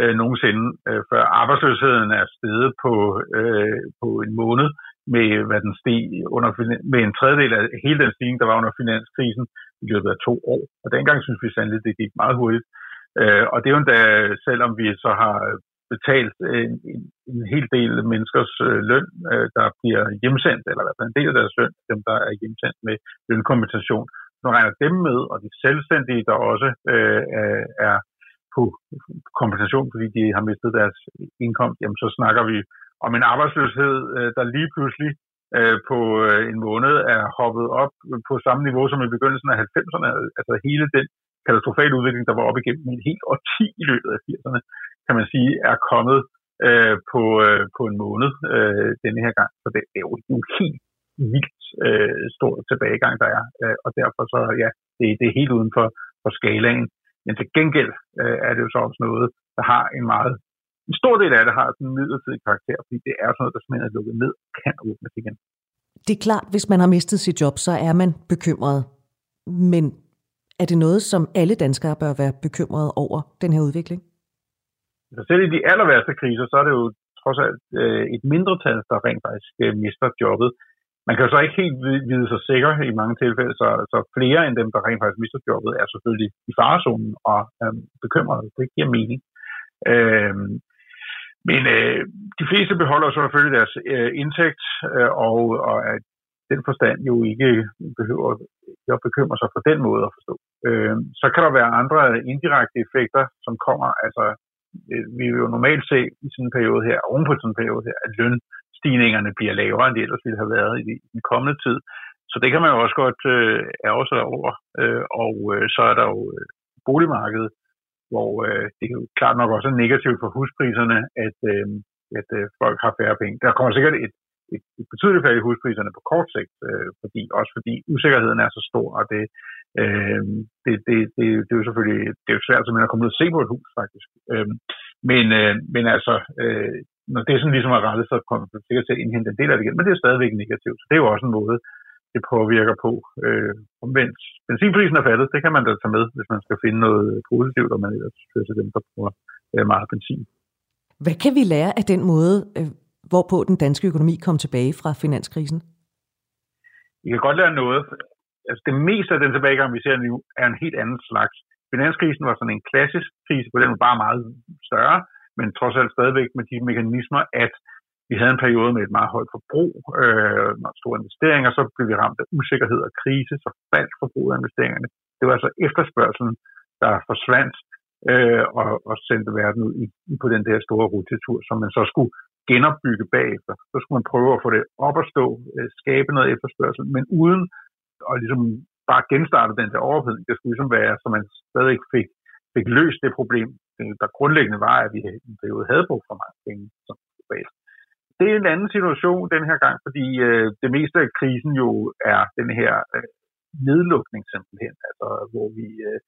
øh, nogensinde, øh, før arbejdsløsheden er steget på, øh, på en måned med, hvad den steg under, med en tredjedel af hele den stigning, der var under finanskrisen i løbet af to år. Og dengang synes vi sandelig, det gik meget hurtigt. Øh, og det er jo endda, selvom vi så har betalt øh, en, en, en hel del menneskers øh, løn, øh, der bliver hjemsendt, eller i hvert fald en del af deres løn, dem der er hjemsendt med lønkompensation. Nu regner dem med, og de selvstændige, der også øh, er på kompensation, fordi de har mistet deres indkomst, jamen så snakker vi om en arbejdsløshed, øh, der lige pludselig øh, på øh, en måned er hoppet op på samme niveau som i begyndelsen af 90'erne. Altså hele den katastrofale udvikling, der var op igennem en helt årti i løbet af 80'erne, kan man sige, er kommet øh, på, øh, på en måned øh, denne her gang. Så det, det er jo en helt vildt øh, stor tilbagegang, der er. Øh, og derfor så, ja, det, det er helt uden for, for skalaen. Men til gengæld øh, er det jo så også noget, der har en meget en stor del af det har sådan en midlertidig karakter, fordi det er sådan noget, der simpelthen er lukket ned og kan åbnes igen. Det er klart, hvis man har mistet sit job, så er man bekymret. Men er det noget, som alle danskere bør være bekymrede over, den her udvikling? Så selv i de aller værste kriser, så er det jo trods alt øh, et mindretal, der rent faktisk øh, mister jobbet. Man kan jo så ikke helt vide sig sikker i mange tilfælde, så, så flere end dem, der rent faktisk mister jobbet, er selvfølgelig i farezonen og øh, bekymrede. Det giver mening. Øh, men øh, de fleste beholder så selvfølgelig deres øh, indtægt, øh, og, og at den forstand jo ikke behøver at bekymre sig på den måde at forstå. Øh, så kan der være andre indirekte effekter, som kommer, altså Øh, vi vil jo normalt se i sådan en periode her, oven på sådan en periode her, at lønstigningerne bliver lavere, end de ellers ville have været i, den kommende tid. Så det kan man jo også godt øh, ærge sig over. Øh, og øh, så er der jo øh, boligmarkedet, hvor øh, det er jo klart nok også negativt for huspriserne, at, øh, at øh, folk har færre penge. Der kommer sikkert et et, et betydeligt fald i huspriserne på kort sigt, øh, fordi, også fordi usikkerheden er så stor, og det, øh, det, det, det, det er jo selvfølgelig det er jo svært at komme ud og se på et hus, faktisk. Øh, men, øh, men altså, øh, når det er sådan ligesom er rettet, så kommer man sikkert til at indhente en del af det igen, men det er stadigvæk negativt. Så det er jo også en måde, det påvirker på. Øh, omvendt, benzinprisen er faldet, det kan man da tage med, hvis man skal finde noget positivt, og man ellers hører til dem, der bruger øh, meget benzin. Hvad kan vi lære af den måde, øh, hvorpå den danske økonomi kom tilbage fra finanskrisen? Vi kan godt lære noget. Altså det meste af den tilbagegang, vi ser nu, er en helt anden slags. Finanskrisen var sådan en klassisk krise, på den var bare meget større, men trods alt stadigvæk med de mekanismer, at vi havde en periode med et meget højt forbrug, øh, meget store investeringer, så blev vi ramt af usikkerhed og krise, så faldt forbruget af investeringerne. Det var altså efterspørgselen, der forsvandt øh, og, og sendte verden ud i, på den der store rutetur, som man så skulle genopbygge bagefter. Så skulle man prøve at få det op at stå, øh, skabe noget efterspørgsel, men uden og ligesom bare genstarte den der overophedning. Det skulle ligesom være, så man stadig fik, fik løst det problem, øh, der grundlæggende var, at vi i en periode havde brug for mange penge som globalt. Det er en anden situation den her gang, fordi øh, det meste af krisen jo er den her øh, nedlukning simpelthen, altså hvor vi øh,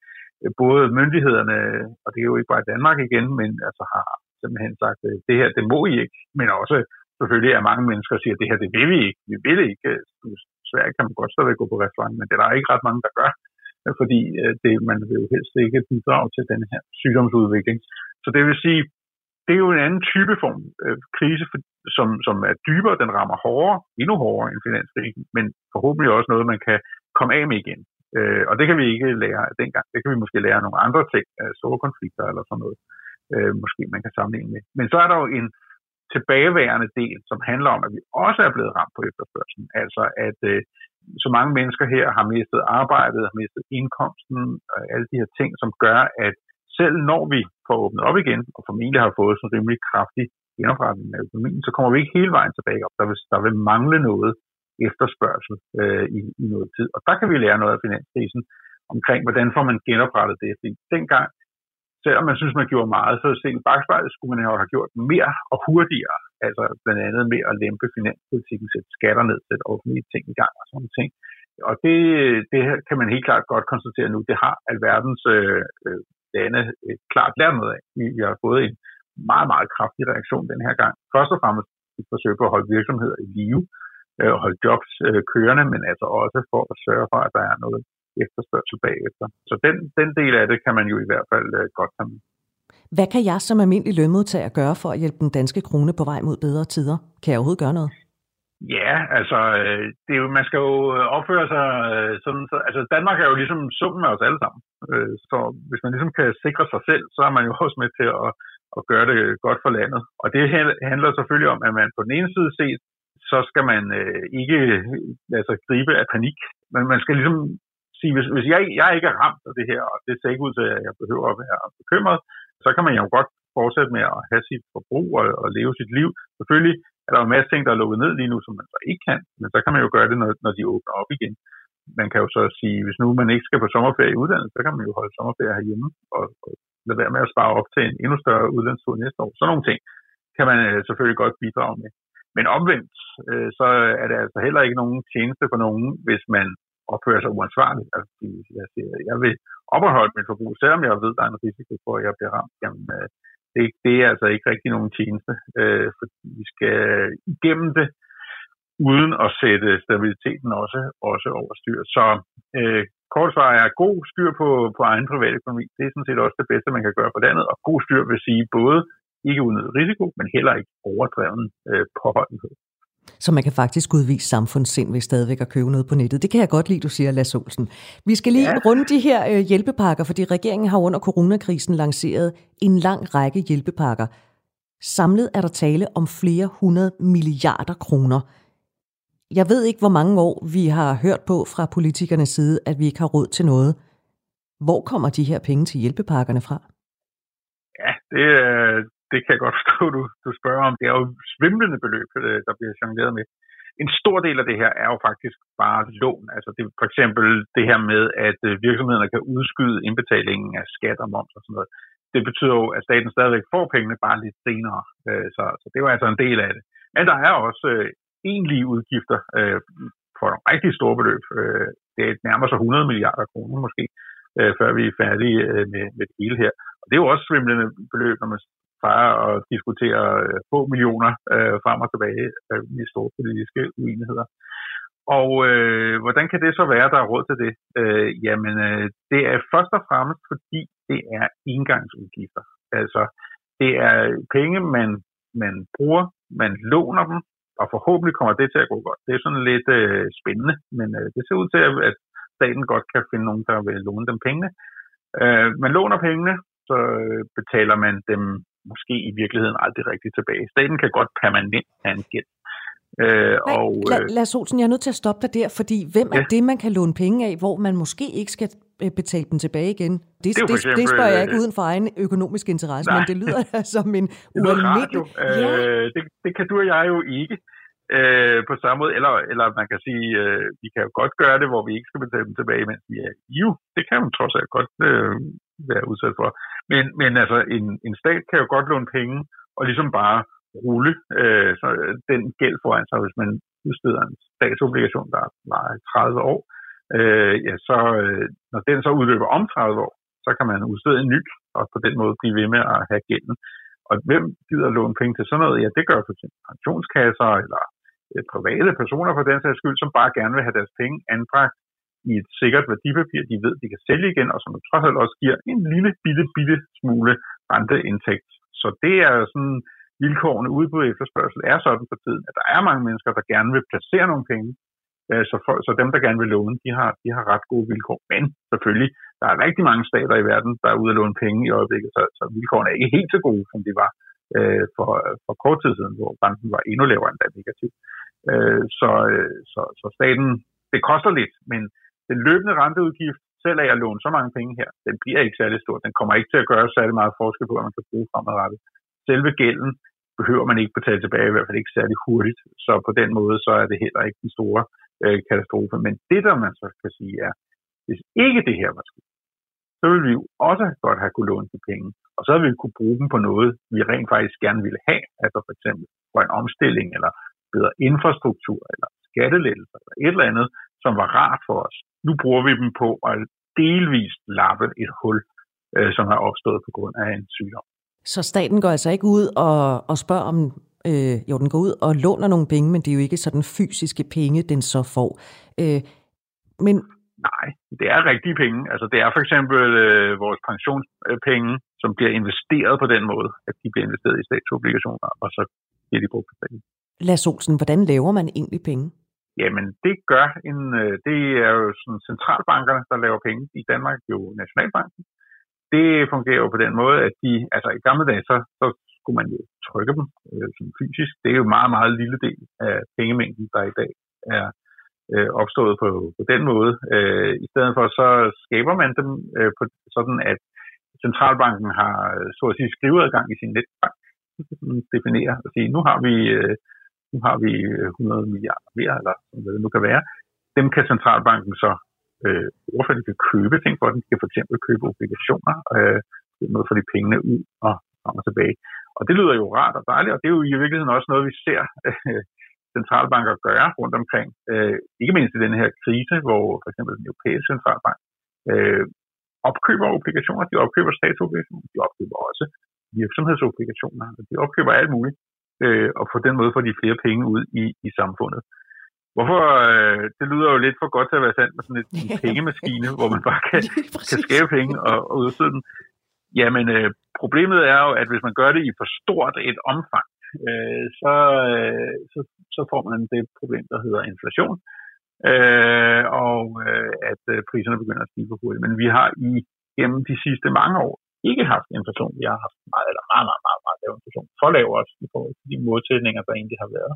både myndighederne, og det er jo ikke bare Danmark igen, men altså har simpelthen sagt, øh, det her, det må I ikke, men også selvfølgelig er mange mennesker, der siger, det her, det vil vi ikke, vi vil ikke. Øh, Sverige kan man godt stadig gå på restaurant, men det er der ikke ret mange, der gør, øh, fordi øh, det, man vil jo helst ikke bidrage til den her sygdomsudvikling. Så det vil sige, det er jo en anden type form øh, krise, som, som er dybere, den rammer hårdere, endnu hårdere end finanskrisen, men forhåbentlig også noget, man kan komme af med igen. Øh, og det kan vi ikke lære af dengang. Det kan vi måske lære af nogle andre ting, øh, store konflikter eller sådan noget, øh, måske man kan sammenligne med. Men så er der jo en tilbageværende del, som handler om, at vi også er blevet ramt på efterførselen. Altså at øh, så mange mennesker her har mistet arbejdet, har mistet indkomsten, og alle de her ting, som gør, at selv når vi får åbnet op igen, og formentlig har fået sådan en rimelig kraftig genopretning af økonomien, så kommer vi ikke hele vejen tilbage op. Der vil, der vil mangle noget efterspørgsel øh, i, i noget tid. Og der kan vi lære noget af finanskrisen omkring, hvordan får man genoprettet det. Fordi dengang, selvom man synes, man gjorde meget, så set i bagspejlet skulle man jo have gjort mere og hurtigere. Altså blandt andet med at lempe finanspolitikken, sætte skatter ned, sætte offentlige ting i gang og sådan ting. Og det, det kan man helt klart godt konstatere nu. Det har alverdens øh, øh, lande øh, klart lært noget af. Vi, vi har fået en meget, meget kraftig reaktion den her gang. Først og fremmest et forsøg på at holde virksomheder i live øh, og holde jobs øh, kørende, men altså også for at sørge for, at der er noget efterspørgsel bagefter. Så den, den del af det kan man jo i hvert fald øh, godt tage med. Hvad kan jeg som almindelig lønmodtager gøre for at hjælpe den danske krone på vej mod bedre tider? Kan jeg overhovedet gøre noget? Ja, altså, øh, det er jo, man skal jo øh, opføre sig øh, sådan, så, altså Danmark er jo ligesom summen af os alle sammen. Så hvis man ligesom kan sikre sig selv, så er man jo *laughs* også med til at, at gøre det godt for landet. Og det handler selvfølgelig om, at man på den ene side set, så skal man ikke sig gribe af panik. Men man skal ligesom sige, hvis, hvis jeg, jeg ikke er ramt af det her, og det ser ikke ud til, at jeg behøver at være bekymret, så kan man jo godt fortsætte med at have sit forbrug og, og leve sit liv. Selvfølgelig er der jo en masse ting, der er lukket ned lige nu, som man så ikke kan, men så kan man jo gøre det, når, når de åbner op igen. Man kan jo så sige, hvis nu man ikke skal på sommerferie i udlandet, så kan man jo holde sommerferie herhjemme og, og lade være med at spare op til en endnu større udlandstur næste år. Sådan nogle ting kan man øh, selvfølgelig godt bidrage med. Men omvendt, øh, så er det altså heller ikke nogen tjeneste for nogen, hvis man opfører sig uansvarligt. Altså, jeg, siger, jeg vil opretholde mit forbrug, selvom jeg ved, at der er en risiko for, at jeg bliver ramt. Jamen, øh, det, det er altså ikke rigtig nogen tjeneste, øh, for vi skal igennem det, uden at sætte stabiliteten også, også over styr. Så øh, kort svar er god styr på, på egen privatøkonomi. Det er sådan set også det bedste, man kan gøre for landet. Og god styr vil sige både ikke uden risiko, men heller ikke overdreven øh, påholdenhed. Så man kan faktisk udvise samfundssind ved stadigvæk at købe noget på nettet. Det kan jeg godt lide, du siger, Lars Olsen. Vi skal lige ja. runde de her øh, hjælpepakker, fordi regeringen har under coronakrisen lanceret en lang række hjælpepakker. Samlet er der tale om flere hundrede milliarder kroner. Jeg ved ikke, hvor mange år vi har hørt på fra politikernes side, at vi ikke har råd til noget. Hvor kommer de her penge til hjælpepakkerne fra? Ja, det, det kan jeg godt forstå, du, du spørger om. Det er jo svimlende beløb, øh, der bliver jongleret med. En stor del af det her er jo faktisk bare lån. Altså det, for eksempel det her med, at øh, virksomhederne kan udskyde indbetalingen af skat og moms og sådan noget. Det betyder jo, at staten stadigvæk får pengene bare lidt senere. Øh, så, så det var altså en del af det. Men der er også egentlige udgifter øh, for nogle rigtig store beløb. Øh, det nærmer sig 100 milliarder kroner måske, øh, før vi er færdige øh, med, med det hele her. Og det er jo også svimlende beløb, når man far og diskuterer øh, få millioner øh, frem og tilbage øh, i store politiske uenigheder. Og øh, hvordan kan det så være, at der er råd til det? Øh, jamen, øh, det er først og fremmest, fordi det er engangsudgifter. Altså, det er penge, man, man bruger, man låner dem, og forhåbentlig kommer det til at gå godt. Det er sådan lidt øh, spændende, men øh, det ser ud til, at staten godt kan finde nogen, der vil låne dem pengene. Øh, man låner pengene, så betaler man dem måske i virkeligheden aldrig rigtigt tilbage. Staten kan godt permanent have en gæld. Øh, Nej, og, øh, Lars Olsen, jeg er nødt til at stoppe dig der, fordi hvem ja. er det, man kan låne penge af, hvor man måske ikke skal øh, betale dem tilbage igen? Det, det, det, eksempel, det spørger jeg ikke øh, uden for egen økonomisk interesse, nej. men det lyder som en *laughs* ualmindelig... Ja. Øh, det, det kan du og jeg jo ikke øh, på samme måde, eller, eller man kan sige, øh, vi kan jo godt gøre det, hvor vi ikke skal betale dem tilbage, mens vi er i Det kan man trods alt godt øh, være udsat for. Men, men altså, en, en stat kan jo godt låne penge, og ligesom bare rulle øh, så øh, den gæld foran sig, hvis man udsteder en statsobligation, der er 30 år, øh, ja, så øh, når den så udløber om 30 år, så kan man udstede en ny, og på den måde blive ved med at have gælden. Og hvem gider låne penge til sådan noget? Ja, det gør for eksempel pensionskasser eller øh, private personer for den sags skyld, som bare gerne vil have deres penge anbragt i et sikkert værdipapir, de ved, de kan sælge igen, og som trods alt også giver en lille, bitte, bitte smule renteindtægt. Så det er sådan vilkårene ude på efterspørgsel er sådan for tiden, at der er mange mennesker, der gerne vil placere nogle penge. Øh, så, for, så dem, der gerne vil låne, de har, de har ret gode vilkår. Men selvfølgelig, der er rigtig mange stater i verden, der er ude at låne penge i øjeblikket, så, så vilkårene er ikke helt så gode, som de var øh, for, for kort tid siden, hvor banken var endnu lavere end da negativ. Øh, så, øh, så, så staten, det koster lidt, men den løbende renteudgift, selv af at låne så mange penge her, den bliver ikke særlig stor. Den kommer ikke til at gøre særlig meget forskel på, hvad man kan bruge fremadrettet. Selve gælden behøver man ikke betale tilbage, i hvert fald ikke særlig hurtigt. Så på den måde, så er det heller ikke den store øh, katastrofe. Men det, der man så kan sige, er, hvis ikke det her var sket, så ville vi jo også godt have kunne låne de penge, og så ville vi kunne bruge dem på noget, vi rent faktisk gerne ville have, altså for eksempel en omstilling, eller bedre infrastruktur, eller skattelettelser, eller et eller andet, som var rart for os. Nu bruger vi dem på at delvist lappe et hul, øh, som er opstået på grund af en sygdom. Så staten går altså ikke ud og, og spørger om, øh, jo den går ud og låner nogle penge, men det er jo ikke sådan fysiske penge, den så får. Øh, men Nej, det er rigtige penge. Altså det er for eksempel øh, vores pensionspenge, som bliver investeret på den måde, at de bliver investeret i statsobligationer, og så bliver de brugt på penge. Lars Olsen, hvordan laver man egentlig penge? Jamen, det gør en, øh, det er jo sådan centralbankerne, der laver penge. I Danmark jo Nationalbanken det fungerer jo på den måde, at de, altså i gamle dage, så, så skulle man jo trykke dem øh, som fysisk. Det er jo en meget, meget lille del af pengemængden, der i dag er øh, opstået på, på den måde. Øh, I stedet for, så skaber man dem øh, på sådan, at centralbanken har øh, så at sige skriveadgang i sin netbank. Definere og sige, nu har vi øh, nu har vi øh, 100 milliarder mere, eller hvad det nu kan være. Dem kan centralbanken så øh, overføre, de kan købe ting for dem. De kan for eksempel købe obligationer, øh, noget for de pengene ud og frem og tilbage. Og det lyder jo rart og dejligt, og det er jo i virkeligheden også noget, vi ser øh, centralbanker gøre rundt omkring. Øh, ikke mindst i den her krise, hvor for eksempel den europæiske centralbank øh, opkøber obligationer, de opkøber statsobligationer, de opkøber også virksomhedsobligationer, de opkøber alt muligt, øh, og på den måde får de flere penge ud i, i samfundet. Hvorfor, øh, det lyder jo lidt for godt til at være sandt med sådan en *laughs* pengemaskine, hvor man bare kan, kan skabe penge og, og udstede den. Jamen, øh, problemet er jo, at hvis man gør det i for stort et omfang, øh, så, øh, så, så får man det problem, der hedder inflation, øh, og øh, at øh, priserne begynder at stige for hurtigt. Men vi har i gennem de sidste mange år ikke haft inflation. Vi har haft meget, eller meget, meget, meget, meget lav inflation. For lav også i forhold til de modsætninger, der egentlig har været.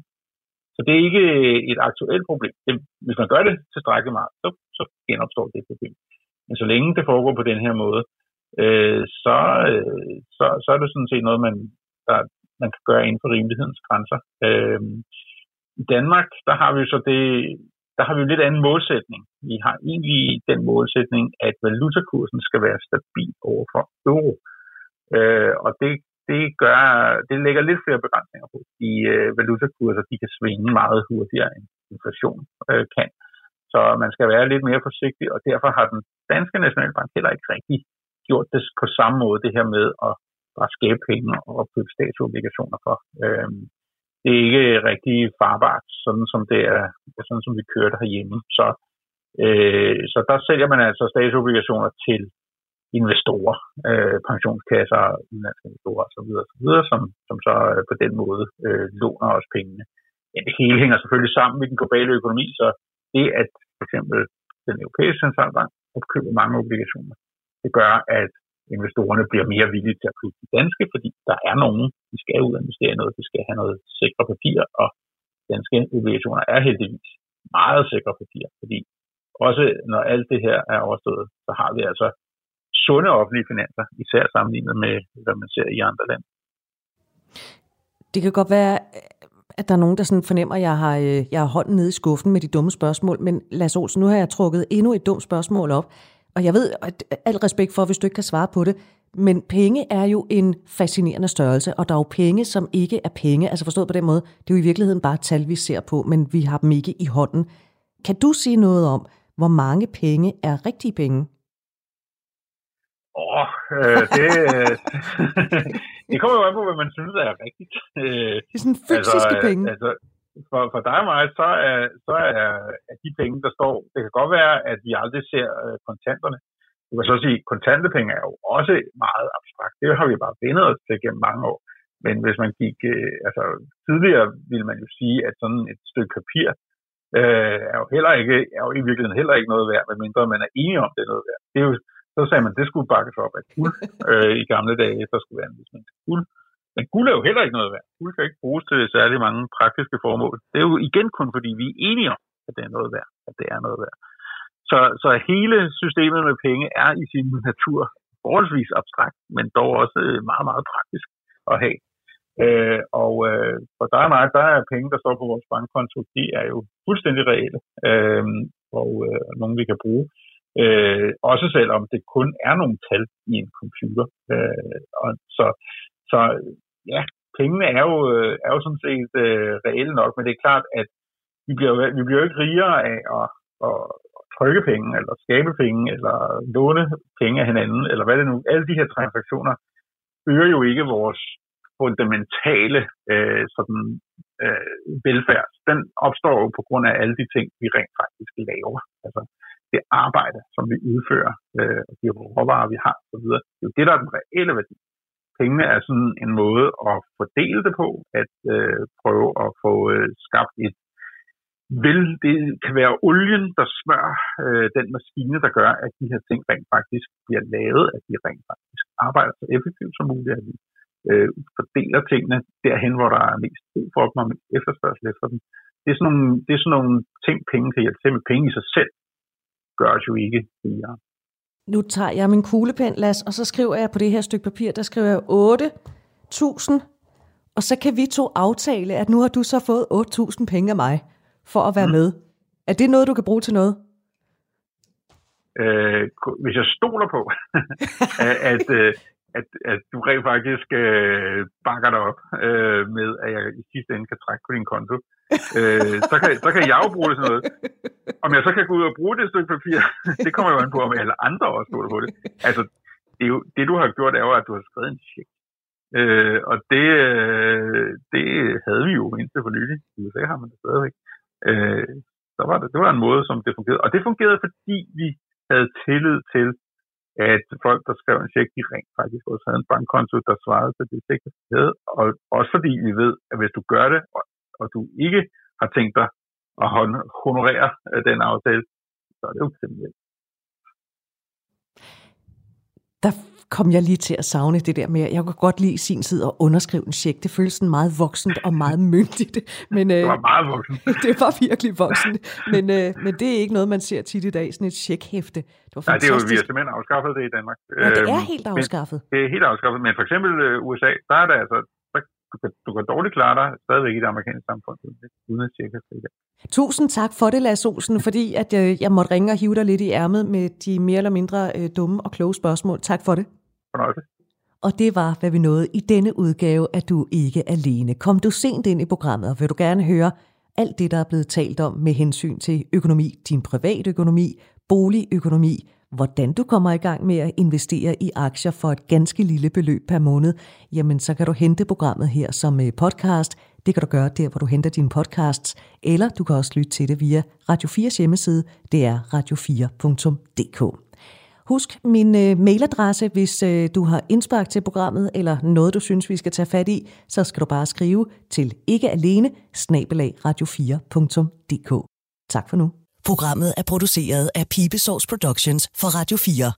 Så det er ikke et aktuelt problem. Det, hvis man gør det tilstrækkeligt meget, så, så genopstår det problem. Men så længe det foregår på den her måde, øh, så, øh, så, så er det sådan set noget, man, der, man kan gøre inden for rimelighedens grænser. Øh, I Danmark, der har vi så det, der har vi en lidt anden målsætning. Vi har egentlig den målsætning, at valutakursen skal være stabil over for euro. Øh, og det det, gør, det lægger lidt flere begrænsninger på. De øh, valutakurser de kan svinge meget hurtigere end inflation øh, kan. Så man skal være lidt mere forsigtig, og derfor har den danske nationalbank heller ikke rigtig gjort det på samme måde, det her med at bare skabe penge og købe statsobligationer for. Øh, det er ikke rigtig farbart, sådan som det er, sådan som vi kører det herhjemme. Så, øh, så der sælger man altså statsobligationer til investorer, øh, pensionskasser, udenlandske investorer osv., osv. Som, som så øh, på den måde øh, låner os pengene. Men det hele hænger selvfølgelig sammen med den globale økonomi, så det at for eksempel den europæiske centralbank opkøber mange obligationer, det gør, at investorerne bliver mere villige til at købe de danske, fordi der er nogen, de skal ud og investere i noget, de skal have noget sikre papir, og danske obligationer er heldigvis meget sikre papir, fordi også når alt det her er overstået, så har vi altså sunde offentlige finanser, især sammenlignet med, hvad man ser i andre lande. Det kan godt være, at der er nogen, der sådan fornemmer, at jeg har, øh, jeg har hånden nede i skuffen med de dumme spørgsmål, men Lars Olsen, nu har jeg trukket endnu et dumt spørgsmål op, og jeg ved, at al respekt for, hvis du ikke kan svare på det, men penge er jo en fascinerende størrelse, og der er jo penge, som ikke er penge. Altså forstået på den måde, det er jo i virkeligheden bare tal, vi ser på, men vi har dem ikke i hånden. Kan du sige noget om, hvor mange penge er rigtige penge? Åh, oh, øh, det, *laughs* det kommer jo an på, hvad man synes er rigtigt. Øh, det er sådan fysiske altså, penge. Altså, for, for dig og mig, så er, så er, er de penge, der står, det kan godt være, at vi aldrig ser øh, kontanterne. Du kan så sige, at kontante penge er jo også meget abstrakt. Det har vi bare vendet os til gennem mange år. Men hvis man gik, øh, altså tidligere ville man jo sige, at sådan et stykke papir øh, er jo heller ikke, er jo i virkeligheden heller ikke noget værd, medmindre man er enige om, det er noget værd. Det er jo, så sagde man, at det skulle bakkes op af guld *laughs* øh, i gamle dage, der skulle være en vis guld. Men guld er jo heller ikke noget værd. Guld kan ikke bruges til særlig mange praktiske formål. Det er jo igen kun fordi, vi er enige om, at det er noget værd. At det er noget værd. Så, så hele systemet med penge er i sin natur forholdsvis abstrakt, men dog også øh, meget, meget praktisk at have. Øh, og øh, for dig og mig, der er penge, der står på vores bankkonto, de er jo fuldstændig reelle, øh, og øh, nogle vi kan bruge. Øh, også selvom det kun er nogle tal i en computer. Øh, og så, så ja, pengene er jo, øh, er jo sådan set øh, reelle nok, men det er klart, at vi bliver, vi bliver jo ikke rigere af at, at trykke penge, eller skabe penge, eller låne penge af hinanden, eller hvad det nu. Alle de her transaktioner øger jo ikke vores fundamentale øh, sådan, øh, velfærd. Den opstår jo på grund af alle de ting, vi rent faktisk laver. Altså det arbejde, som vi udfører, øh, de råvarer, vi har osv. Det er jo det, der er den reelle værdi pengene er sådan en måde at fordele det på, at øh, prøve at få øh, skabt et vil, det kan være olien, der smører øh, den maskine, der gør, at de her ting rent faktisk bliver lavet, at de rent faktisk arbejder så effektivt som muligt, at vi øh, fordeler tingene derhen, hvor der er mest brug for dem og mest efterspørgsel efter dem. Det er, sådan nogle, det er sådan nogle ting, penge kan hjælpe til med. Penge i sig selv gør os jo ikke rigere nu tager jeg min kuglepen, Las, og så skriver jeg på det her stykke papir, der skriver jeg 8.000, og så kan vi to aftale, at nu har du så fået 8.000 penge af mig, for at være mm. med. Er det noget, du kan bruge til noget? Øh, hvis jeg stoler på, *laughs* at, øh, at, at du rent faktisk øh, bakker dig op øh, med, at jeg i sidste ende kan trække på din konto, øh, så, kan, så kan jeg jo bruge det sådan noget. Om jeg så kan gå ud og bruge det stykke papir, *laughs* det kommer jo an på, om alle andre også stoler på det. Altså, det, er jo, det du har gjort, er jo, at du har skrevet en check. Øh, og det, øh, det havde vi jo indtil for nylig. I USA har man det stadigvæk. Øh, så var det, det var en måde, som det fungerede. Og det fungerede, fordi vi havde tillid til, at folk, der skrev en check, de rent faktisk også havde en bankkonto, der svarede til det check, de havde. Og også fordi vi ved, at hvis du gør det, og, og du ikke har tænkt dig at honorere den aftale, så er det jo kriminelt. Der kom jeg lige til at savne det der med, jeg kunne godt lide sin tid at underskrive en check. Det føles sådan meget voksent og meget *laughs* myndigt. Men, det var øh, meget voksent. *laughs* det var virkelig voksent. Men, øh, men det er ikke noget, man ser tit i dag, sådan et checkhæfte. Det var Nej, det er jo, vi har simpelthen afskaffet det i Danmark. Ja, det er øhm, helt afskaffet. Men, det er helt afskaffet, men for eksempel øh, USA, der er det altså, du kan, du kan dårligt klare dig stadigvæk i det amerikanske samfund, uden at tjekke det. Tusind tak for det, Lars Olsen, fordi at, øh, jeg måtte ringe og hive dig lidt i ærmet med de mere eller mindre øh, dumme og kloge spørgsmål. Tak for det. Fornøjelse. Og det var, hvad vi nåede i denne udgave at Du Ikke Alene. Kom du sent ind i programmet, og vil du gerne høre alt det, der er blevet talt om med hensyn til økonomi, din privatøkonomi, boligøkonomi, hvordan du kommer i gang med at investere i aktier for et ganske lille beløb per måned, jamen så kan du hente programmet her som øh, podcast. Det kan du gøre der, hvor du henter dine podcasts, eller du kan også lytte til det via Radio 4's hjemmeside, det er radio4.dk. Husk min øh, mailadresse, hvis øh, du har indspark til programmet, eller noget, du synes, vi skal tage fat i, så skal du bare skrive til ikke alene radio4.dk. Tak for nu. Programmet er produceret af Pibesource Productions for Radio 4.